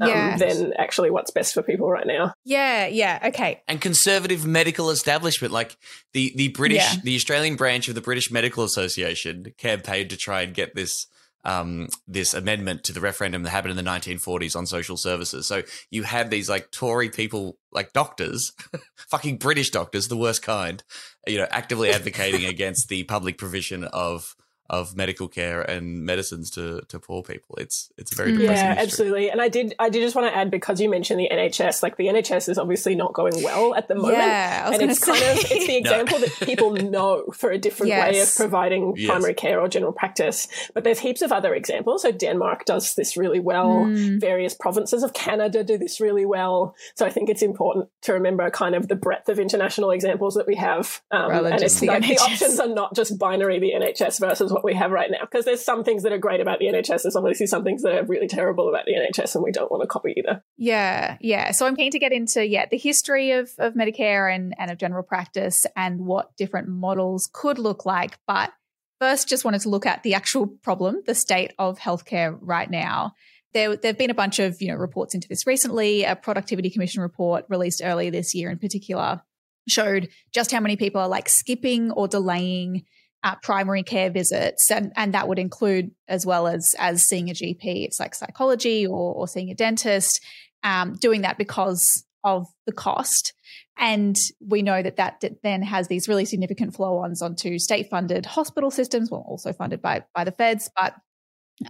um, yes. than actually what's best for people right now. Yeah, yeah, okay. And conservative medical establishment, like the the British, yeah. the Australian branch of the British Medical Association, campaigned to try and get this um, this amendment to the referendum that happened in the 1940s on social services. So you had these like Tory people, like doctors, fucking British doctors, the worst kind, you know, actively advocating against the public provision of of medical care and medicines to to poor people. It's it's very depressing. Yeah, history. absolutely. And I did I did just want to add because you mentioned the NHS, like the NHS is obviously not going well at the moment. Yeah, and it's say. kind of it's the example no. that people know for a different yes. way of providing yes. primary care or general practice. But there's heaps of other examples. So Denmark does this really well. Mm. Various provinces of Canada do this really well. So I think it's important to remember kind of the breadth of international examples that we have. Um, and it's the, like the options are not just binary the NHS versus what we have right now. Because there's some things that are great about the NHS, there's obviously some things that are really terrible about the NHS, and we don't want to copy either. Yeah, yeah. So I'm keen to get into yeah the history of of Medicare and and of general practice and what different models could look like, but. First, just wanted to look at the actual problem, the state of healthcare right now. There, there have been a bunch of you know reports into this recently. A productivity commission report released earlier this year, in particular, showed just how many people are like skipping or delaying primary care visits, and, and that would include as well as as seeing a GP. It's like psychology or, or seeing a dentist. Um, doing that because of the cost, and we know that that then has these really significant flow-ons onto state-funded hospital systems, well, also funded by by the feds. But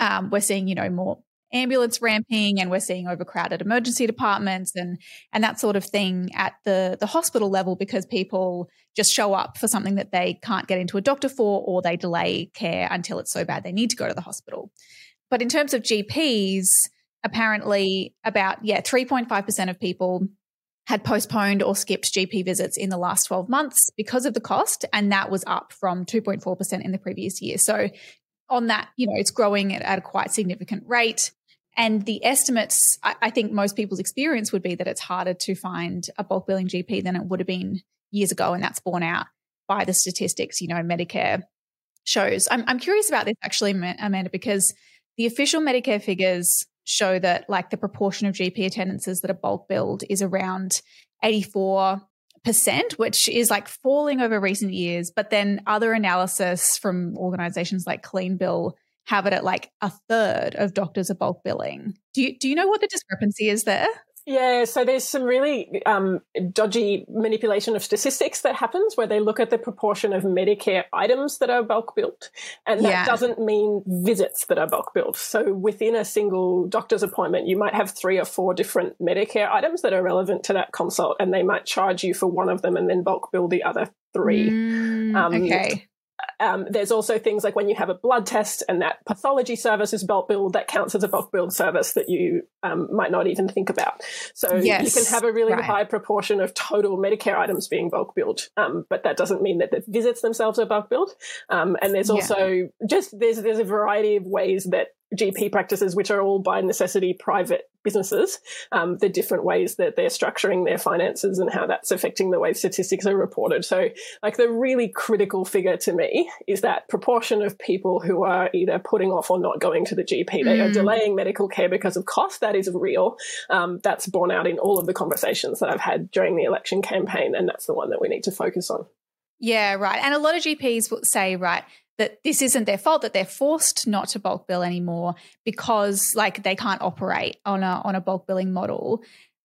um, we're seeing, you know, more ambulance ramping and we're seeing overcrowded emergency departments and and that sort of thing at the the hospital level because people just show up for something that they can't get into a doctor for or they delay care until it's so bad they need to go to the hospital but in terms of GPs apparently about yeah 3.5% of people had postponed or skipped GP visits in the last 12 months because of the cost and that was up from 2.4% in the previous year so on that, you know, it's growing at, at a quite significant rate. And the estimates, I, I, think most people's experience would be that it's harder to find a bulk billing GP than it would have been years ago. And that's borne out by the statistics, you know, Medicare shows. I'm, I'm curious about this actually, Amanda, because the official Medicare figures show that like the proportion of GP attendances that are bulk billed is around 84 percent, which is like falling over recent years. But then other analysis from organizations like CleanBill have it at like a third of doctors are bulk billing. Do you do you know what the discrepancy is there? Yeah, so there's some really um, dodgy manipulation of statistics that happens where they look at the proportion of Medicare items that are bulk billed, and that yeah. doesn't mean visits that are bulk billed. So within a single doctor's appointment, you might have three or four different Medicare items that are relevant to that consult, and they might charge you for one of them and then bulk bill the other three. Mm, um, okay. Um, there's also things like when you have a blood test and that pathology service is bulk billed, that counts as a bulk billed service that you um, might not even think about. So yes, you can have a really right. high proportion of total Medicare items being bulk billed, um, but that doesn't mean that the visits themselves are bulk billed. Um, and there's also yeah. just there's there's a variety of ways that GP practices, which are all by necessity private businesses, um, the different ways that they're structuring their finances and how that's affecting the way statistics are reported. So, like, the really critical figure to me is that proportion of people who are either putting off or not going to the GP. They are Mm. delaying medical care because of cost. That is real. Um, that's borne out in all of the conversations that I've had during the election campaign, and that's the one that we need to focus on. Yeah, right. And a lot of GPs will say, right, that this isn't their fault that they're forced not to bulk bill anymore because like they can't operate on a on a bulk billing model.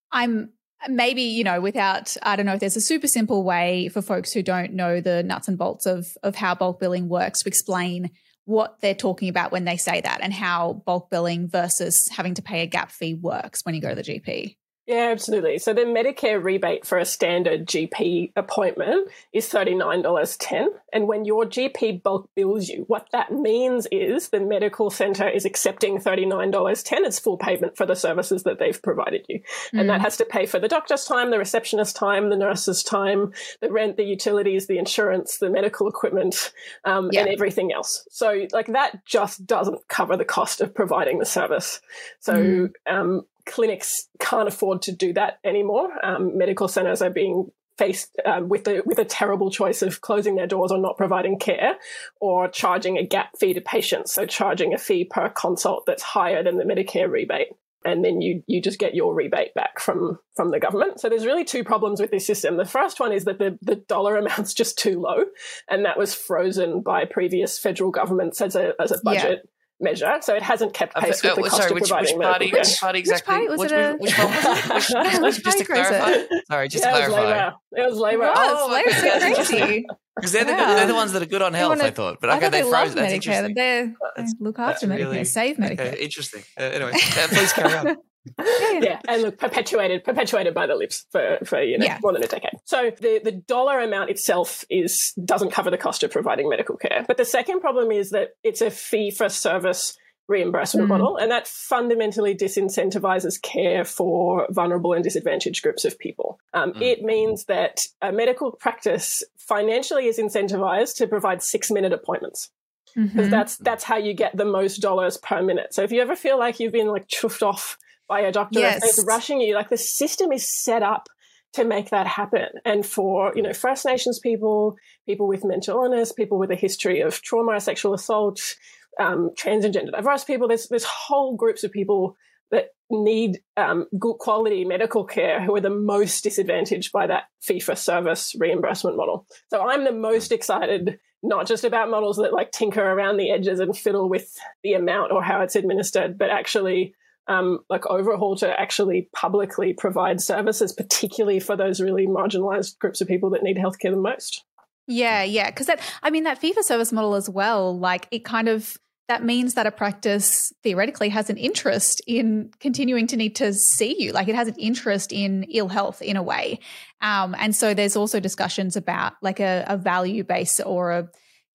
I'm maybe, you know, without I don't know if there's a super simple way for folks who don't know the nuts and bolts of of how bulk billing works to explain what they're talking about when they say that and how bulk billing versus having to pay a gap fee works when you go to the GP. Yeah, absolutely. So the Medicare rebate for a standard GP appointment is $39.10. And when your GP bulk bills you, what that means is the medical centre is accepting $39.10 as full payment for the services that they've provided you. And that Mm. has to pay for the doctor's time, the receptionist's time, the nurse's time, the rent, the utilities, the insurance, the medical equipment, um, Yeah. and everything else. So, like, that just doesn't cover the cost of providing the service. So, Mm. um, clinics can't afford to do that anymore. Um, medical centres are being faced um, with the with a terrible choice of closing their doors or not providing care, or charging a gap fee to patients. So charging a fee per consult that's higher than the Medicare rebate. And then you you just get your rebate back from from the government. So there's really two problems with this system. The first one is that the, the dollar amount's just too low, and that was frozen by previous federal governments as a as a Yeah. Budget measure. So it hasn't kept Uh, pace uh, with the cost sorry, of which, which providing party? medical Which party exactly? party was which, it a- which one was it? Which, just, just to party clarify. Sorry, just to Yeah, it was clarify. Labour. It was Labour. It. Oh, Labour's so crazy. Because they're, the they're the ones that are good on health, wanna- I thought. But I okay, thought they they froze. love That's Medicare. They they look after That's Medicare, really- save Medicare. Okay, interesting. Uh, anyway, uh, please carry on. yeah, and look, perpetuated, perpetuated by the Libs for, for you know Yeah. more than a decade. So the the dollar amount itself is doesn't cover the cost of providing medical care. But the second problem is that it's a fee for service reimbursement Mm. model, and that fundamentally disincentivizes care for vulnerable and disadvantaged groups of people. Um, It means that a medical practice financially is incentivized to provide six minute appointments because Mhm. that's that's how you get the most dollars per minute. So if you ever feel like you've been like chuffed off by a doctor Yes. if they're rushing you, like the system is set up to make that happen. And for you know First Nations people, people with mental illness, people with a history of trauma, sexual assault, um, trans and gender diverse people, there's there's whole groups of people that need um, good quality medical care who are the most disadvantaged by that fee for service reimbursement model. So I'm the most excited not just about models that like tinker around the edges and fiddle with the amount or how it's administered, but actually um, like overhaul to actually publicly provide services, particularly for those really marginalized groups of people that need healthcare the most. Yeah, yeah. Because that, I mean, that fee for service model as well, like it kind of, that means that a practice theoretically has an interest in continuing to need to see you. Like it has an interest in ill health in a way. Um, and so there's also discussions about like a, a value based or a,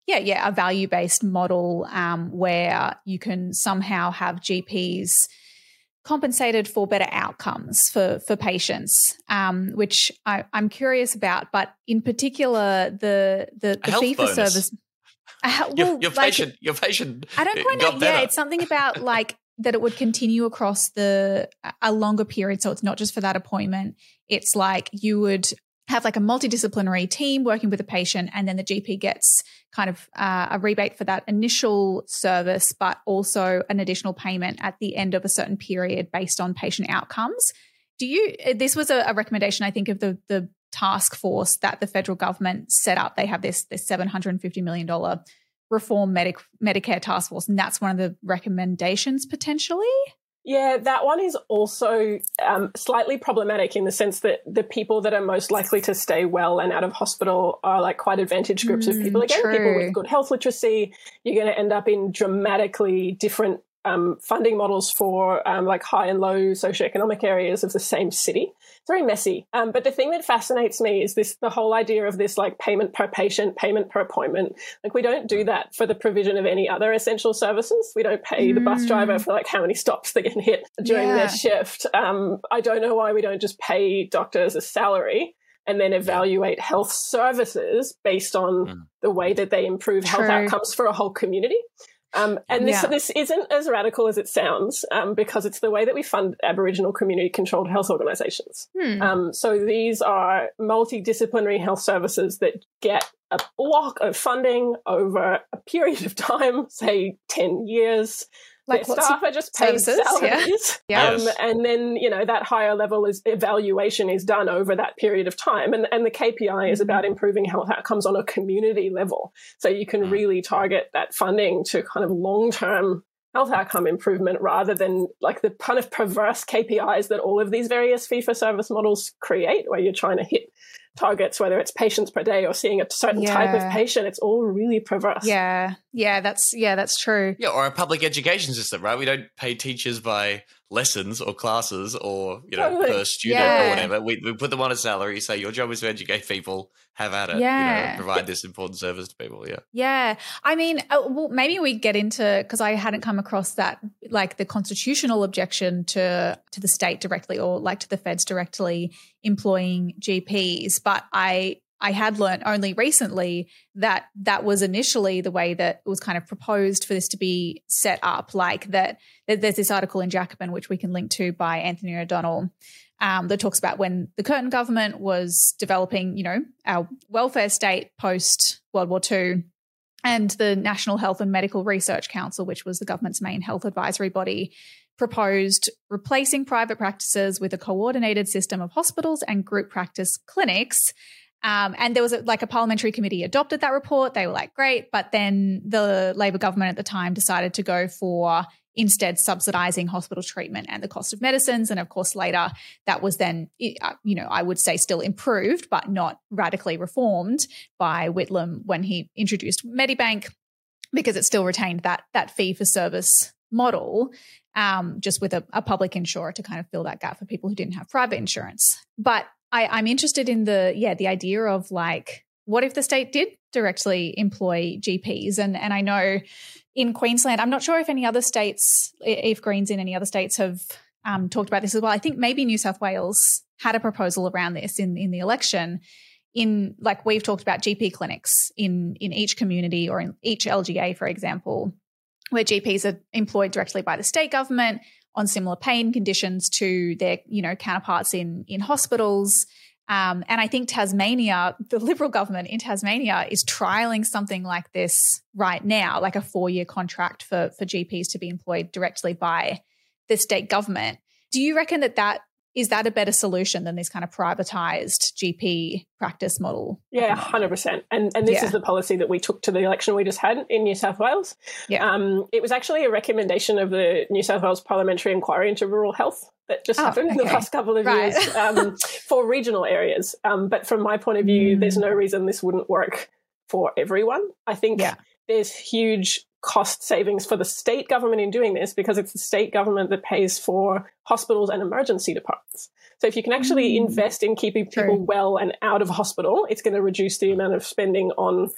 yeah, yeah, a value based model um, where you can somehow have GPs compensated for better outcomes for for patients, um, which I, I'm curious about. But in particular, the the, the fee for service. Uh, Your, well, your like- patient, your patient. I don't quite know. better. Yeah, it's something about like that it would continue across the a longer period. So it's not just for that appointment. It's like you would have like a multidisciplinary team working with a patient, and then the GP gets kind of uh, a rebate for that initial service, but also an additional payment at the end of a certain period based on patient outcomes. Do you? This was a, a recommendation, I think, of the the task force that the federal government set up. They have this this seven hundred and fifty million dollar reform Medic- Medicare task force, and that's one of the recommendations potentially. Yeah, that one is also um, slightly problematic in the sense that the people that are most likely to stay well and out of hospital are like quite advantaged groups of people. Mm, Again, people with good health literacy. You're going to end up in dramatically different um, funding models for um, like high and low socioeconomic areas of the same city. It's very messy. Um, but the thing that fascinates me is this the whole idea of this like payment per patient, payment per appointment. Like we don't do that for the provision of any other essential services. We don't pay the bus Mm. driver for like how many stops they can hit during Yeah. their shift. Um, I don't know why we don't just pay doctors a salary and then evaluate health services based on the way that they improve health outcomes for a whole community. Um, and this, Yeah. this isn't as radical as it sounds um, because it's the way that we fund Aboriginal community controlled health organisations. Hmm. Um, so these are multidisciplinary health services that get a block of funding over a period of time, say 10 years. Like Their staff are just paid services? Salaries. Yeah. Um, Yes. and then, you know, that higher level is evaluation is done over that period of time. And, and the KPI is about improving health outcomes on a community level. So you can really target that funding to kind of long term health outcome improvement rather than like the kind of perverse KPIs that all of these various fee for service models create, where you're trying to hit targets, whether it's patients per day or seeing a certain type of patient. It's all really perverse. Yeah, yeah, that's yeah, that's true. Yeah, or a public education system, right? We don't pay teachers by lessons or classes or you know Totally. per student Yeah. or whatever. We, we put them on a salary. Say your job is to educate people. Have at it. You Yeah. know, provide this important service to people. Yeah. Yeah, I mean, uh, well, maybe we get into because I hadn't come across that, like the constitutional objection to to the state directly or like to the feds directly employing GPs, but I I had learned only recently that that was initially the way that it was kind of proposed for this to be set up. Like that, that there's this article in Jacobin which we can link to by Anthony O'Donnell um, that talks about when the Curtin government was developing, you know, our welfare state post World War II, and the National Health and Medical Research Council, which was the government's main health advisory body, proposed replacing private practices with a coordinated system of hospitals and group practice clinics. Um, and there was a, like a parliamentary committee adopted that report. They were like, great. But then the Labor government at the time decided to go for instead subsidizing hospital treatment and the cost of medicines. And of course, later that was then, uh, you know, I would say still improved, but not radically reformed by Whitlam when he introduced Medibank because it still retained that that fee for service model, um, just with a, a public insurer to kind of fill that gap for people who didn't have private insurance. But I, I'm interested in the yeah the idea of like what if the state did directly employ GPs and and I know in Queensland I'm not sure if any other states if Greens in any other states have um, talked about this as well. I think maybe New South Wales had a proposal around this in in the election. In like we've talked about GP clinics in in each community or in each LGA, for example, where GPs are employed directly by the state government on similar pain conditions to their you know counterparts in in hospitals. Um, and I think Tasmania, the Liberal government in Tasmania, is trialing something like this right now, like a four year contract for for GPs to be employed directly by the state government. Do you reckon that that is that a better solution than this kind of privatized GP practice model? Yeah, hundred percent. And and this Yeah. is the policy that we took to the election we just had in New South Wales. Yeah. Um, it was actually a recommendation of the New South Wales Parliamentary Inquiry into Rural Health that just Oh, happened in the okay. last couple of Right. years um, for regional areas. Um, but from my point of view, there's Mm. no reason this wouldn't work for everyone. I think there's huge cost savings for the state government in doing this because it's the state government that pays for hospitals and emergency departments. So if you can actually Mm. invest in keeping people well and out of hospital, it's going to reduce the amount of spending on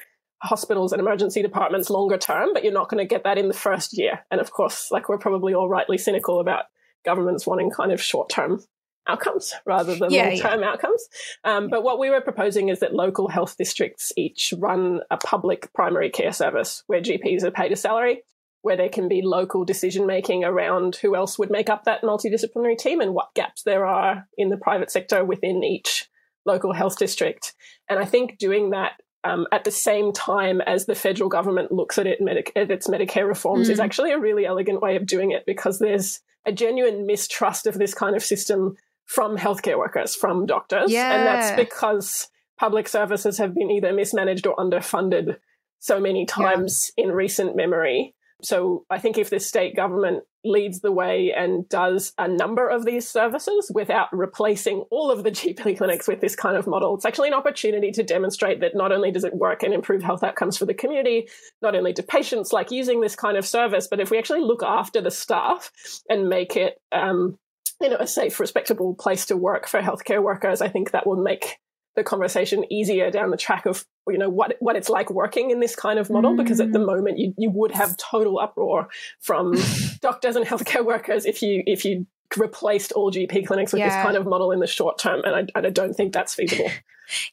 hospitals and emergency departments longer term, but you're not going to get that in the first year. And of course, like we're probably all rightly cynical about governments wanting kind of short term outcomes rather than Yeah, long term outcomes. Um, but what we were proposing is that local health districts each run a public primary care service where GPs are paid a salary, where there can be local decision making around who else would make up that multidisciplinary team and what gaps there are in the private sector within each local health district. And I think doing that um, at the same time as the federal government looks at, it at its Medicare reforms is Mm. actually a really elegant way of doing it because there's a genuine mistrust of this kind of system from healthcare workers, from doctors. And that's because public services have been either mismanaged or underfunded so many times in recent memory. So I think if the state government leads the way and does a number of these services without replacing all of the GP clinics with this kind of model, it's actually an opportunity to demonstrate that not only does it work and improve health outcomes for the community, not only do patients like using this kind of service, but if we actually look after the staff and make it um, you know, a safe, respectable place to work for healthcare workers, I think that will make the conversation easier down the track of you know what what it's like working in this kind of model because at the mm. moment you, you would have total uproar from doctors and healthcare workers if you if you replaced all GP clinics with this kind of model in the short term and I, and I don't think that's feasible.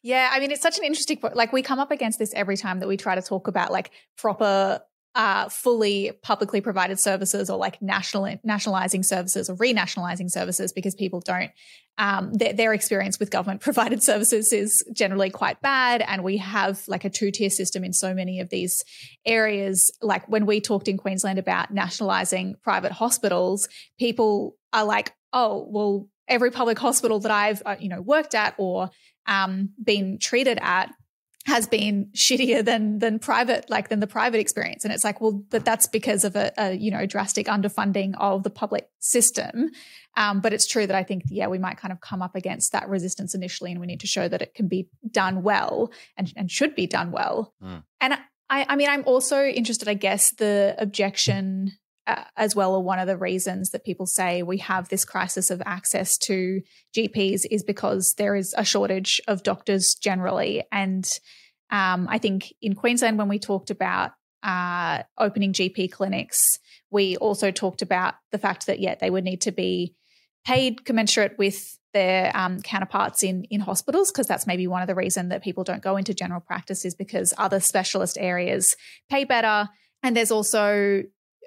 Yeah, I mean, it's such an interesting, like we come up against this every time that we try to talk about like proper uh, fully publicly provided services or like national nationalizing services or renationalizing services because people don't um, their, their experience with government provided services is generally quite bad. And we have like a two tier system in so many of these areas. Like when we talked in queensland about nationalizing private hospitals people are like oh well every public hospital that i've uh, you know worked at or um, been treated at has been shittier than than private like than the private experience. And it's like well but that's because of a, a you know drastic underfunding of the public system. Um, but it's true that i think yeah we might kind of come up against that resistance initially and we need to show that it can be done well and, and should be done well. Mm. and I, I mean i'm also interested i guess the objection uh, as well or one of the reasons that people say we have this crisis of access to GPs is because there is a shortage of doctors generally. And um, I think in Queensland, when we talked about uh, opening GP clinics, we also talked about the fact that, yeah, they would need to be paid commensurate with their um, counterparts in in hospitals because that's maybe one of the reason that people don't go into general practice is because other specialist areas pay better and there's also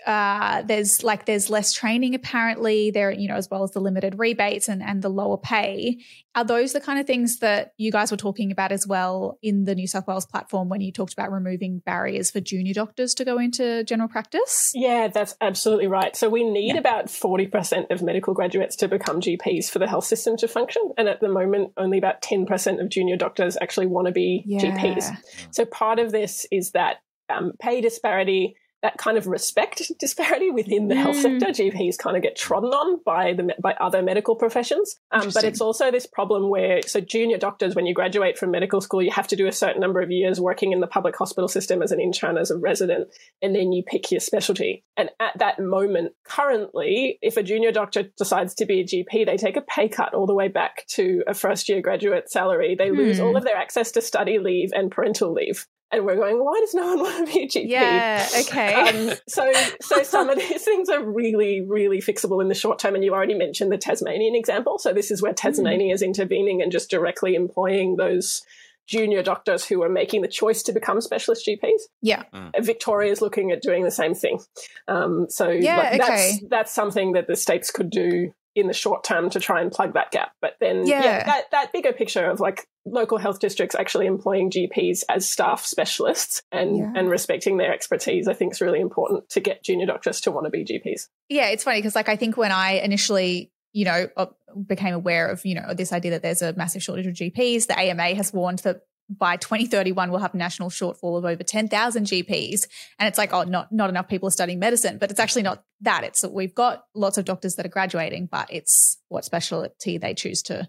uh, there's like there's less training apparently there you know as well as the limited rebates and and the lower pay are those the kind of things that you guys were talking about as well in the New South Wales platform when you talked about removing barriers for junior doctors to go into general practice Yeah, that's absolutely right. So we need about 40% of medical graduates to become GPs for the health system to function. And at the moment, only about 10% of junior doctors actually want to be Yeah. GPs. So part of this is that um, pay disparity, that kind of respect disparity within the health Mm. sector. GPs kind of get trodden on by the by other medical professions. Um, but it's also this problem where so junior doctors, when you graduate from medical school, you have to do a certain number of years working in the public hospital system as an intern, as a resident, and then you pick your specialty. And at that moment, currently, if a junior doctor decides to be a GP, they take a pay cut all the way back to a first year graduate salary. They lose Hmm. all of their access to study leave and parental leave. And we're going, why does no one want to be a GP? Yeah, okay. Um, so, so some of these things are really, really fixable in the short term. And you already mentioned the Tasmanian example. So this is where Tasmania is intervening and just directly employing those junior doctors who are making the choice to become specialist GPs. yeah Victoria is looking at doing the same thing. Um, so Yeah, like, that's okay. that's something that the states could do in the short term to try and plug that gap. But then, Yeah. yeah, that that bigger picture of like local health districts actually employing GPs as staff specialists and Yeah. and respecting their expertise, I think is really important to get junior doctors to want to be GPs. Yeah, it's funny because like I think when I initially, you know, uh, became aware of, you know, this idea that there's a massive shortage of GPs, the AMA has warned that by 2031 we'll have a national shortfall of over 10,000 GPs and it's like oh not not enough people are studying medicine but it's actually not that it's that we've got lots of doctors that are graduating but it's what specialty they choose to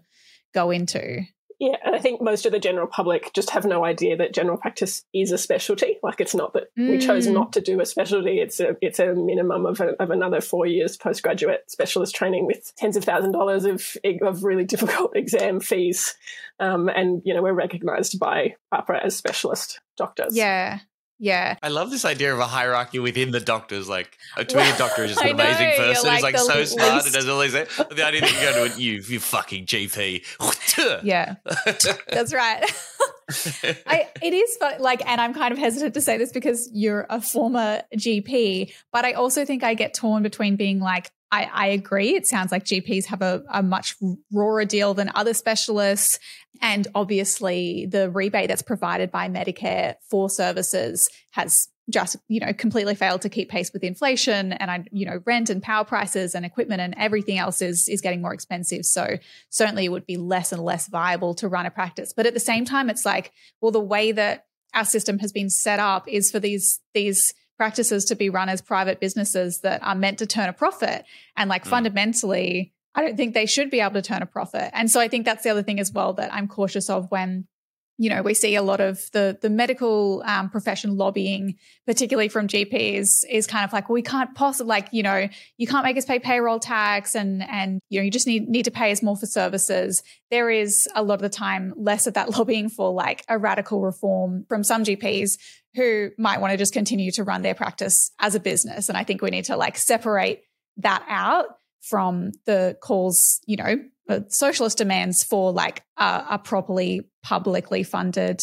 go into. Yeah, and I think most of the general public just have no idea that general practice is a specialty. Like it's not that we chose Mm. not to do a specialty. It's a it's a minimum of, a, of another four years postgraduate specialist training with tens of thousand dollars of of really difficult exam fees, um, and you know we're recognised by AHPRA as specialist doctors. Yeah. Yeah. I love this idea of a hierarchy within the doctors. Like a a doctor is just an amazing know, person. like He's like so smart and does all these things. But the idea that you go to a, you, you fucking GP. Yeah. That's right. I it is fun, like, and I'm kind of hesitant to say this because you're a former GP, but I also think I get torn between being like, I, I agree. It sounds like GPs have a, a much rawer deal than other specialists. And obviously, the rebate that's provided by Medicare for services has just you know completely failed to keep pace with inflation and i you know rent and power prices and equipment and everything else is is getting more expensive so certainly it would be less and less viable to run a practice but at the same time it's like well the way that our system has been set up is for these these practices to be run as private businesses that are meant to turn a profit. And like fundamentally i don't think they should be able to turn a profit. And so i think that's the other thing as well that i'm cautious of when you know, we see a lot of the the medical um, profession lobbying, particularly from GPs, is kind of like, well, we can't possibly, like, you know, you can't make us pay payroll tax, and and you know, you just need need to pay us more for services. There is a lot of the time less of that lobbying for like a radical reform from some GPs who might want to just continue to run their practice as a business, and I think we need to like separate that out from the calls, you know, socialist demands for like a, a properly publicly funded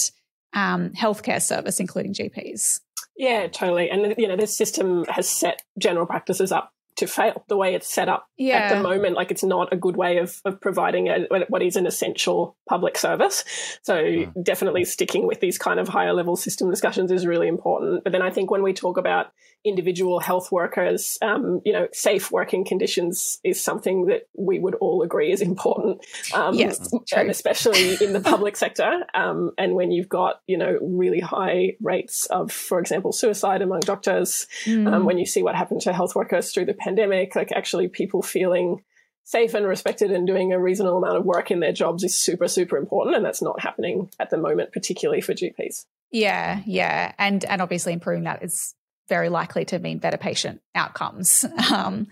um, healthcare service, including GPs. Yeah, totally. And you know, this system has set general practices up to fail the way it's set up at the moment. Like it's not a good way of, of providing a, what is an essential public service. So definitely sticking with these kind of higher level system discussions is really important. But then I think when we talk about individual health workers, um, you know, safe working conditions is something that we would all agree is important. Um, Yes, and especially in the public sector. Um, and when you've got, you know, really high rates of, for example, suicide among doctors, Mm. um, when you see what happened to health workers through the pandemic, like actually people feeling safe and respected and doing a reasonable amount of work in their jobs is super, super important. And that's not happening at the moment, particularly for GPs. Yeah, yeah, and and obviously improving that is very likely to mean better patient outcomes. Um,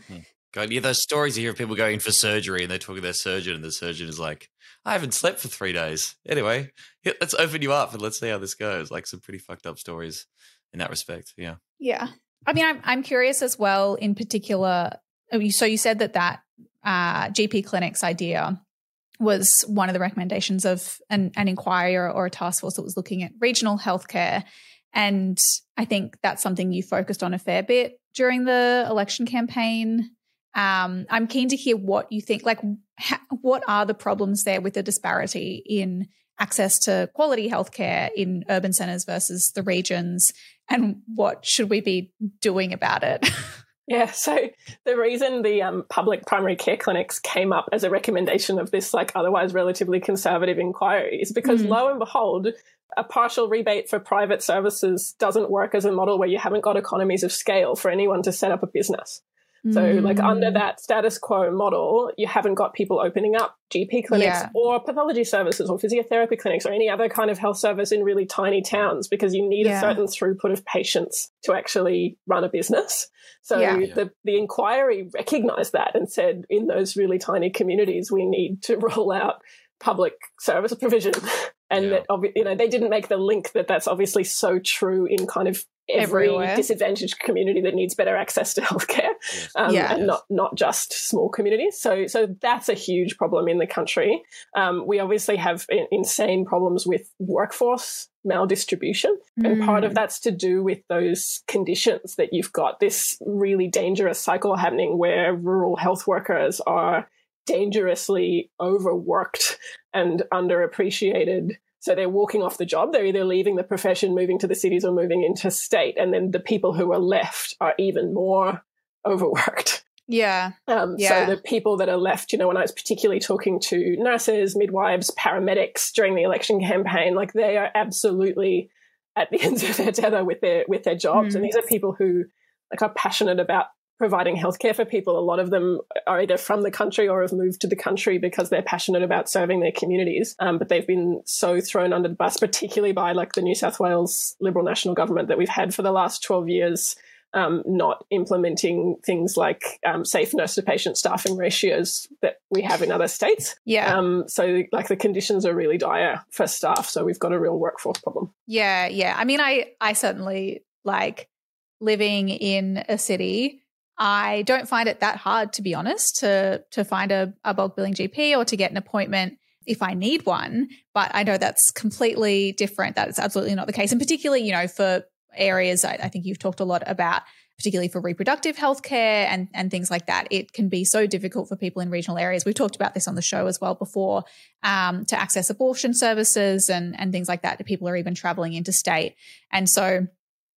God, yeah, those stories you hear of people going in for surgery and they're talking to their surgeon, and the surgeon is like, I haven't slept for three days. Anyway, let's open you up and let's see how this goes. Like some pretty fucked up stories in that respect. Yeah. Yeah. I mean, I'm, I'm curious as well, in particular. oh, So you said that that uh, GP clinics idea was one of the recommendations of an, an inquiry or, or a task force that was looking at regional healthcare. And I think that's something you focused on a fair bit during the election campaign. Um, I'm keen to hear what you think. Like, ha- what are the problems there with the disparity in access to quality healthcare in urban centers versus the regions? And what should we be doing about it? Yeah, so the reason the um, public primary care clinics came up as a recommendation of this, like otherwise relatively conservative inquiry, is because Mm. lo and behold, a partial rebate for private services doesn't work as a model where you haven't got economies of scale for anyone to set up a business. So, like Mm. under that status quo model, you haven't got people opening up GP clinics Yeah. or pathology services or physiotherapy clinics or any other kind of health service in really tiny towns because you need Yeah. a certain throughput of patients to actually run a business. So Yeah. the the inquiry recognized that and said in those really tiny communities we need to roll out public service provision and that you know they didn't make the link that that's obviously so true in kind of every Everywhere. disadvantaged community that needs better access to healthcare um, Yeah. and not not just small communities so so that's a huge problem in the country um, we obviously have i- insane problems with workforce maldistribution and part of Mm. that's to do with those conditions that you've got this really dangerous cycle happening where rural health workers are dangerously overworked and underappreciated. So they're walking off the job. They're either leaving the profession, moving to the cities, or moving into state. And then the people who are left are even more overworked. yeah. Um, Yeah. So the people that are left, you know, when I was particularly talking to nurses, midwives, paramedics during the election campaign, like they are absolutely at the ends of their tether with their with their jobs. And Mm. these are people who like are passionate about providing healthcare for people. A lot of them are either from the country or have moved to the country because they're passionate about serving their communities. Um, but they've been so thrown under the bus, particularly by like the New South Wales Liberal National Government that we've had for the last 12 years. Um, not implementing things like um, safe nurse to patient staffing ratios that we have in other states. Yeah. Um, so, like, the conditions are really dire for staff. So, we've got a real workforce problem. Yeah, yeah. I mean, I I certainly like living in a city. I don't find it that hard, to be honest, to to find a, a bulk billing GP or to get an appointment if I need one. But I know that's completely different. That is absolutely not the case, and particularly, you know, for areas I, I think you've talked a lot about, particularly for reproductive health care and and things like that. It can be so difficult for people in regional areas. We've talked about this on the show as well before um, to access abortion services and and things like that. People are even traveling interstate, and so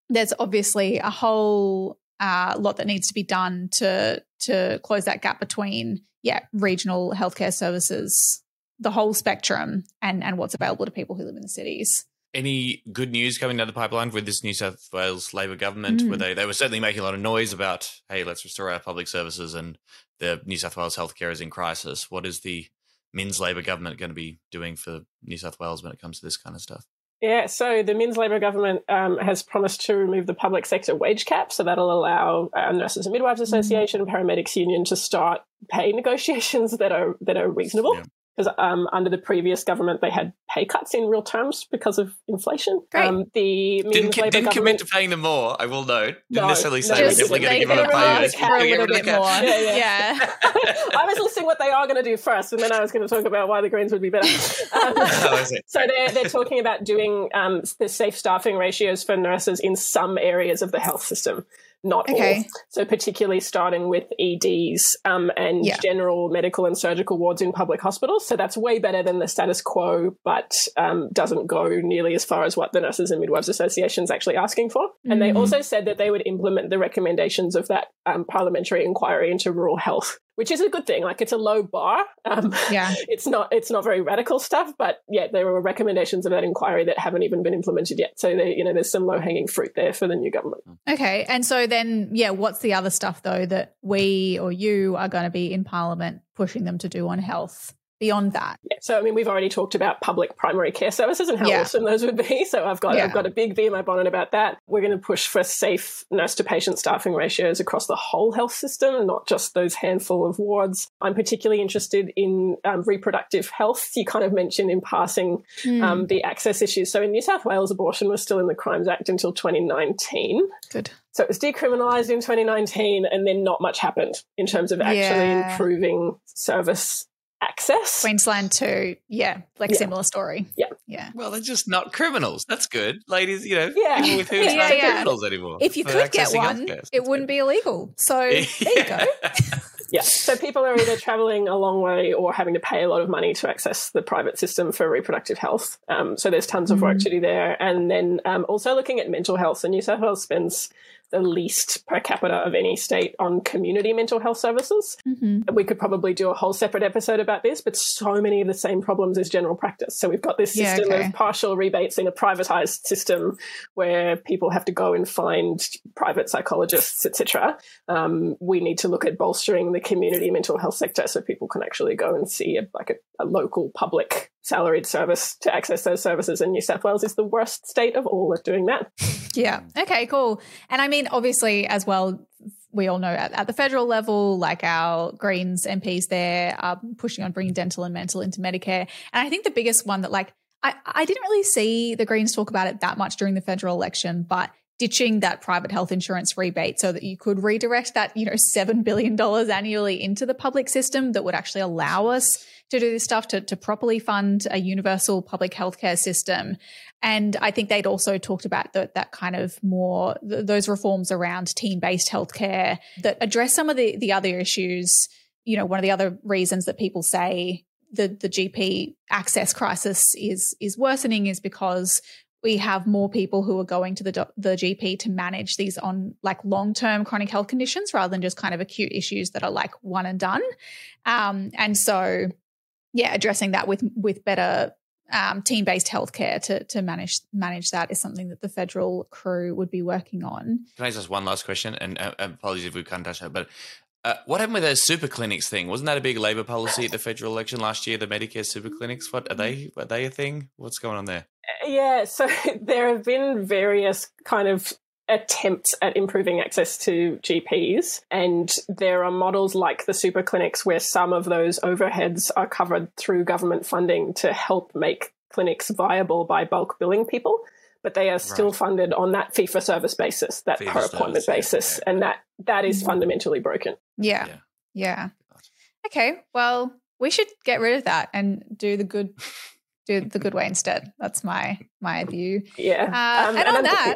there's obviously a whole uh, lot that needs to be done to to close that gap between yeah regional healthcare services, the whole spectrum, and and what's available to people who live in the cities. Any good news coming down the pipeline with this New South Wales Labor government? Mm. Where they, they were certainly making a lot of noise about, hey, let's restore our public services and the New South Wales healthcare is in crisis. What is the Minns Labor government going to be doing for New South Wales when it comes to this kind of stuff? Yeah, so the Minns Labor government um, has promised to remove the public sector wage cap, so that'll allow uh, Nurses and Midwives Association, Paramedics Union to start pay negotiations that are that are reasonable. Because um, under the previous government they had pay cuts in real terms because of inflation. Great. Um, the Didn't, Minns co- Labour didn't commit to paying them more, I will note. Didn't No, necessarily no, say we're just definitely going to they give them a gave pay. them rise. a We're gonna a little them bit cat. more. Yeah, yeah. yeah. I was listing what they are going to do first, and then I was going to talk about why the Greens would be better. Um, Oh, so they're, they're talking about doing um, the safe staffing ratios for nurses in some areas of the health system, not all. So particularly starting with EDs um, and Yeah. general medical and surgical wards in public hospitals. So that's way better than the status quo, but um, doesn't go nearly as far as what the Nurses and Midwives Association is actually asking for. And they Mhm. also said that they would implement the recommendations of that um, parliamentary inquiry into rural health, which is a good thing. Like it's a low bar. Um, Yeah. it's not it's not very radical stuff, but yeah, there were recommendations of that inquiry that haven't even been implemented yet. So they, you know, there's some low hanging fruit there for the new government. Okay. And so then, yeah, what's the other stuff though that we or you are going to be in Parliament pushing them to do on health beyond that? Yeah, so I mean, we've already talked about public primary care services and how Yeah. awesome those would be. So I've got Yeah. I've got a big V in my bonnet about that. We're going to push for safe nurse to patient staffing ratios across the whole health system, and not just those handful of wards. I'm particularly interested in um, reproductive health. You kind of mentioned in passing Hmm. um, the access issues. So in New South Wales, abortion was still in the Crimes Act until 2019. Good. So it was decriminalised in 2019, and then not much happened in terms of actually Yeah. improving service access. Queensland too. Yeah. Like Yeah. similar story. Yeah. Yeah. Well, they're just not criminals. That's good. Ladies, you know, Yeah. people with hooves Yeah, aren't yeah. criminals anymore. If you could get one, healthcare. it wouldn't be illegal. So there you go. Yeah. So people are either traveling a long way or having to pay a lot of money to access the private system for reproductive health. Um, so there's tons of work Mm. to do there. And then um, also looking at mental health. So New South Wales spends the least per capita of any state on community mental health services. Mhm. We could probably do a whole separate episode about this, but so many of the same problems as general practice. So we've got this Yeah, system okay. of partial rebates in a privatized system where people have to go and find private psychologists, etc. Um, we need to look at bolstering the community mental health sector so people can actually go and see a, like a, a local public salaried service to access those services. in New South Wales is the worst state of all at doing that. Yeah. Okay, cool. And I mean, obviously, as well, we all know at, at the federal level, like our Greens MPs there are pushing on bringing dental and mental into Medicare. And I think the biggest one that, like, I, I didn't really see the Greens talk about it that much during the federal election, but ditching that private health insurance rebate so that you could redirect that, you know, $7 billion annually into the public system that would actually allow us to do this stuff to, to properly fund a universal public healthcare system. And I think they'd also talked about the, that kind of more th- those reforms around team based healthcare that address some of the the other issues. You know, one of the other reasons that people say the the GP access crisis is is worsening is because we have more people who are going to the the GP to manage these on like long term chronic health conditions rather than just kind of acute issues that are like one and done. Um, and so, yeah, addressing that with with better um, team based healthcare to to manage manage that is something that the federal crew would be working on. Can I just ask one last question? And uh, apologies if we can't touch that, but uh, what happened with those super clinics thing? Wasn't that a big Labor policy at the federal election last year? The Medicare super clinics. What are they? Are they a thing? What's going on there? Yeah, so there have been various kind of attempts at improving access to GPs, and there are models like the super clinics where some of those overheads are covered through government funding to help make clinics viable by bulk billing people. But they are still Right. funded on that fee for service basis, that Fee per appointment service, yeah, basis, and that that is Mhm. fundamentally broken. Yeah. Yeah. Okay. Well, we should get rid of that and do the good do the good way instead. That's my my view. Yeah. Uh, Um, and on I'm- that,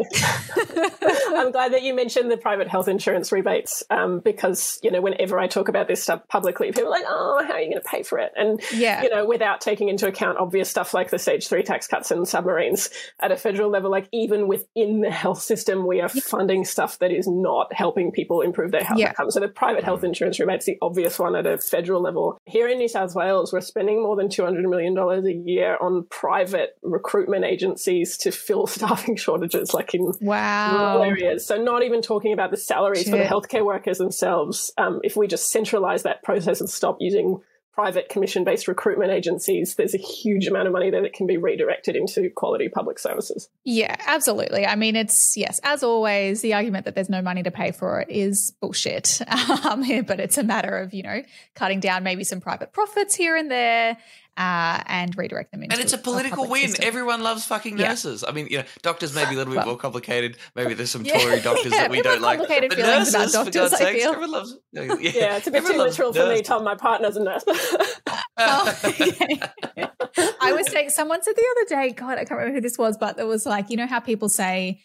I'm glad that you mentioned the private health insurance rebates um, because, you know, whenever I talk about this stuff publicly, people are like, oh, how are you going to pay for it? And, Yeah. you know, without taking into account obvious stuff like the stage three tax cuts and submarines at a federal level, like even within the health system, we are funding stuff that is not helping people improve their health Yeah. outcomes. So the private health insurance rebate's the obvious one at a federal level. Here in New South Wales, we're spending more than $200 million a year on private recruitment agencies to fill staffing shortages, like in wow. rural areas. So not even talking about the salaries for the healthcare workers themselves. Um, if we just centralize that process and stop using private commission-based recruitment agencies, there's a huge amount of money there that can be redirected into quality public services. Yeah, absolutely. I mean, it's yes, as always, the argument that there's no money to pay for it is bullshit. Um, but it's a matter of you know cutting down maybe some private profits here and there. Uh, and redirect them into And it's a political public win. system. Everyone loves fucking Yeah. nurses. I mean, you know, doctors may be a little bit Well- more complicated. Maybe there's some Yeah. Tory doctors Yeah, that we we don't like. complicated But feelings about nurses, for doctors, God's I sakes, feel. everyone loves. Yeah, Yeah, it's a bit everyone too loves literal for me. nurses. Tom, my partner's a nurse. I was saying, someone said the other day, God, I can't remember who this was, but it was like, you know how people say,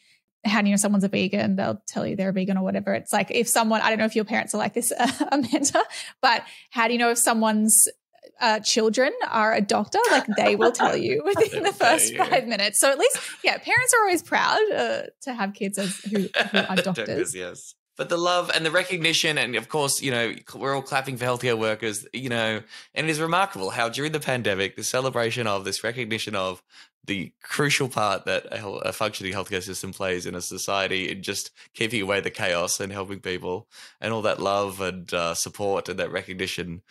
how do you know someone's a vegan? They'll tell you they're a vegan or whatever. It's like if someone, I don't know if your parents are like this, uh, Amanda, but how do you know if someone's uh, children are a doctor? Like they will tell you within the first five minutes. So at least, yeah, parents are always proud uh, to have kids as who, who are doctors. yes. But the love and the recognition, and of course, you know, we're all clapping for healthcare workers, you know, and it is remarkable how during the pandemic, the celebration of this recognition of the crucial part that a, a functioning healthcare system plays in a society in just keeping away the chaos and helping people, and all that love and uh, support and that recognition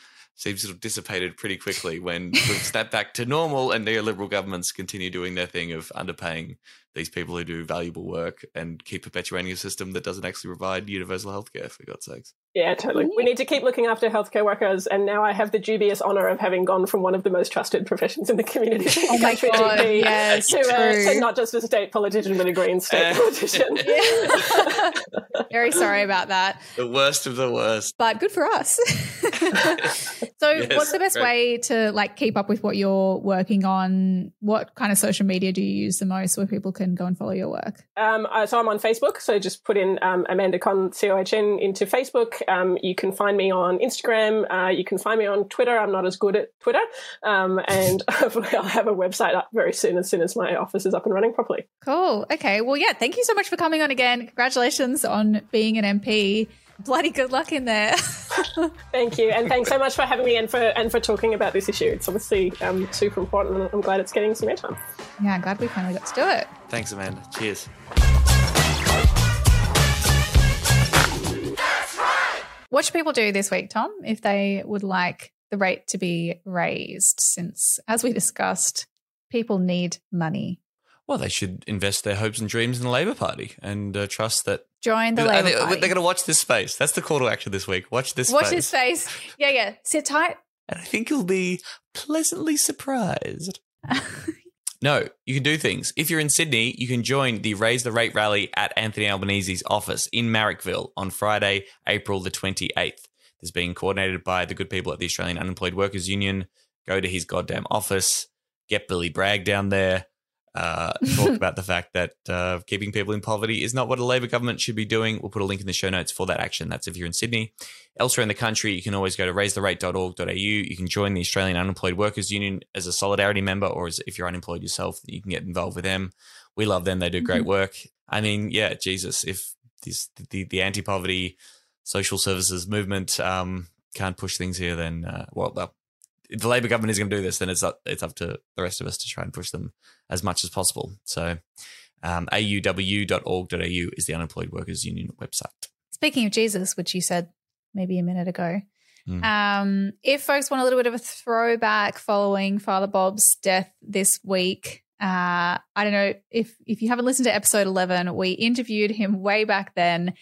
seems to have dissipated pretty quickly when we've snapped back to normal and neoliberal governments continue doing their thing of underpaying these people who do valuable work and keep perpetuating a system that doesn't actually provide universal healthcare, for God's sakes. Yeah, totally. We need to keep looking after healthcare workers, and now I have the dubious honour of having gone from one of the most trusted professions in the community, Oh my country God, GP, yes, to, uh, to not just a state politician, but a Green state Uh, politician. Very sorry about that. The worst of the worst. but good for us. so, Yes, what's the best great. way to like keep up with what you're working on? What kind of social media do you use the most where people can go and follow your work? Um, uh, so I'm on Facebook. So just put in um, Amanda Cohn C O H N into Facebook. Um, you can find me on Instagram. Uh, you can find me on Twitter. I'm not as good at Twitter, um, and hopefully I'll have a website up very soon as soon as my office is up and running properly. Cool. Okay. Well, yeah. Thank you so much for coming on again. Congratulations on being an MP. Bloody good luck in there. Thank you, and thanks so much for having me and for and for talking about this issue. It's obviously um, super important, and I'm glad it's getting some airtime. yeah, I'm glad we finally got to do it. Thanks, Amanda. Cheers. What should people do this week, Tom, if they would like the rate to be raised? Since, as we discussed, people need money. Well, they should invest their hopes and dreams in the Labor Party and uh, trust that. Join the Labor they, Party. They're going to watch this space. That's the call to action this week. Watch this space. Watch space. his face. Yeah, yeah. Sit tight. And I think you'll be pleasantly surprised. no, you can do things. If you're in Sydney, you can join the Raise the Rate rally at Anthony Albanese's office in Marrickville on Friday, April the 28th. This is being coordinated by the good people at the Australian Unemployed Workers Union. Go to his goddamn office, get Billy Bragg down there, uh, talk about the fact that uh, keeping people in poverty is not what a Labor government should be doing. We'll put a link in the show notes for that action. That's if you're in Sydney. Elsewhere in the country, you can always go to raisetherate.org.au. You can join the Australian Unemployed Workers Union as a solidarity member, or as if you're unemployed yourself, you can get involved with them. We love them; they do great Mhm. work. I mean, yeah, Jesus, if this the the anti-poverty social services movement um, can't push things here, then uh, well, well, if the Labor government is going to do this, then it's up it's up to the rest of us to try and push them as much as possible. So, um, auwu.org.au is the Unemployed Workers Union website. Speaking of Jesus, which you said maybe a minute ago, Mm. um, if folks want a little bit of a throwback following Father Bob's death this week, uh, I don't know if if you haven't listened to episode eleven, we interviewed him way back then.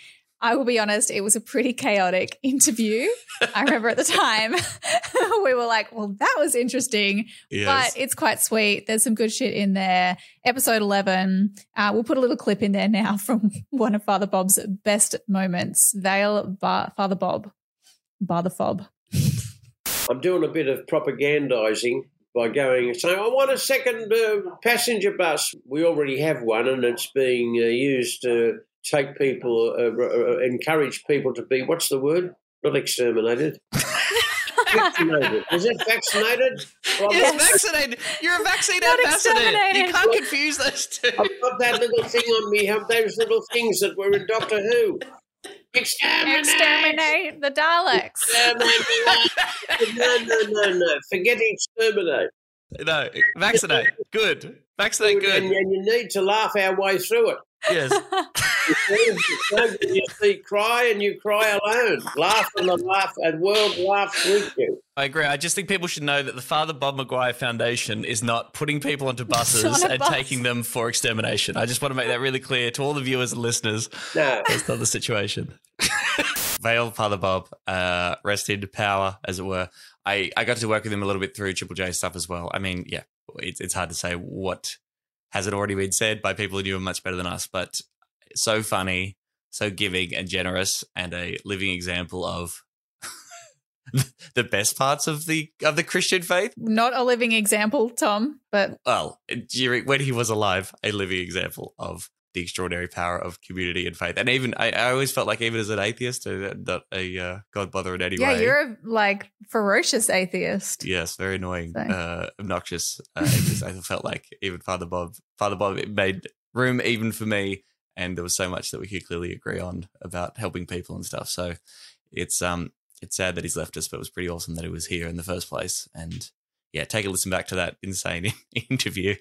I will be honest, it was a pretty chaotic interview. I remember at the time we were like, well, that was interesting, Yes. but it's quite sweet. There's some good shit in there. Episode 11, uh, we'll put a little clip in there now from one of Father Bob's best moments. Vale Bar- Father Bob, Bar the Fob. I'm doing a bit of propagandising by going and saying I want a second uh, passenger bus. We already have one, and it's being uh, used to take people, uh, uh, encourage people to be what's the word? Not exterminated. vaccinated. Is it vaccinated? Well, Yes, vaccinated. You're a vaccine Not ambassador. You can't confuse those two. I've got that little thing on me. Have those little things that were in Doctor Who. Exterminate. Exterminate the Daleks. Exterminate. no, no, no, no. Forget exterminate. No, vaccinate. Good. Vaccinate And, good. and you need to laugh our way through it. Yes. you see, cry and you cry alone. Laugh and the laugh, and world laughs with you. I agree. I just think people should know that the Father Bob Maguire Foundation is not putting people onto buses on and bus. taking them for extermination. I just want to make that really clear to all the viewers and listeners. No. That's not the situation. Vale, Father Bob, uh, rest in power, as it were. I, I got to work with him a little bit through Triple J stuff as well. I mean, yeah, it's, it's hard to say what hasn't already been said by people who knew him much better than us, but so funny, so giving and generous, and a living example of the best parts of the of the Christian faith. Not a living example, Tom, but Well, during when he was alive, a living example of the extraordinary power of community and faith. And even I, I always felt like even as an atheist, uh, not a uh, God bother in any yeah, way. you're a like ferocious atheist. Yes, very annoying, So- uh, obnoxious. Uh. I felt like even Father Bob, Father Bob made room even for me, and there was so much that we could clearly agree on about helping people and stuff. So it's um it's sad that he's left us, but it was pretty awesome that he was here in the first place. And yeah, take a listen back to that insane interview,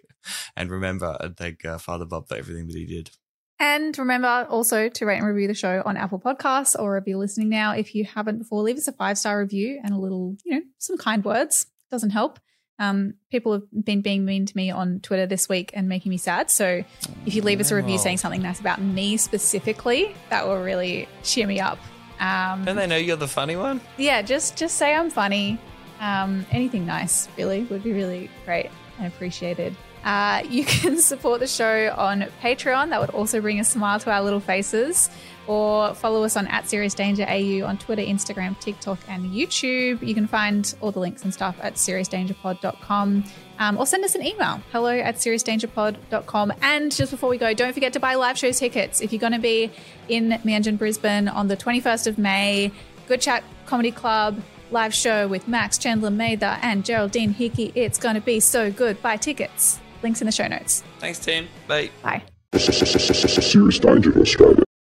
and remember and thank uh, Father Bob for everything that he did. And remember also to rate and review the show on Apple Podcasts or if you're listening now, if you haven't before, leave us a five star review and a little, you know, some kind words. Doesn't help. Um, people have been being mean to me on Twitter this week and making me sad. So if you leave us a review Oh. saying something nice about me specifically, that will really cheer me up. Um, Don't they know you're the funny one? yeah, just just say I'm funny. Um, anything nice, really, would be really great and appreciated. Uh, you can support the show on Patreon. That would also bring a smile to our little faces. Or follow us on at Serious Danger AU on Twitter, Instagram, TikTok, and YouTube. You can find all the links and stuff at seriousdangerpod.com. Um, or send us an email, hello at seriousdangerpod.com. And just before we go, don't forget to buy live show tickets. If you're going to be in Meanjin, Brisbane on the 21st of May, Good Chat Comedy Club live show with Max Chandler Mather and Geraldine Hickey. It's going to be so good. Buy tickets. Links in the show notes. Thanks, Tim. Bye. Bye. Serious danger to Australia.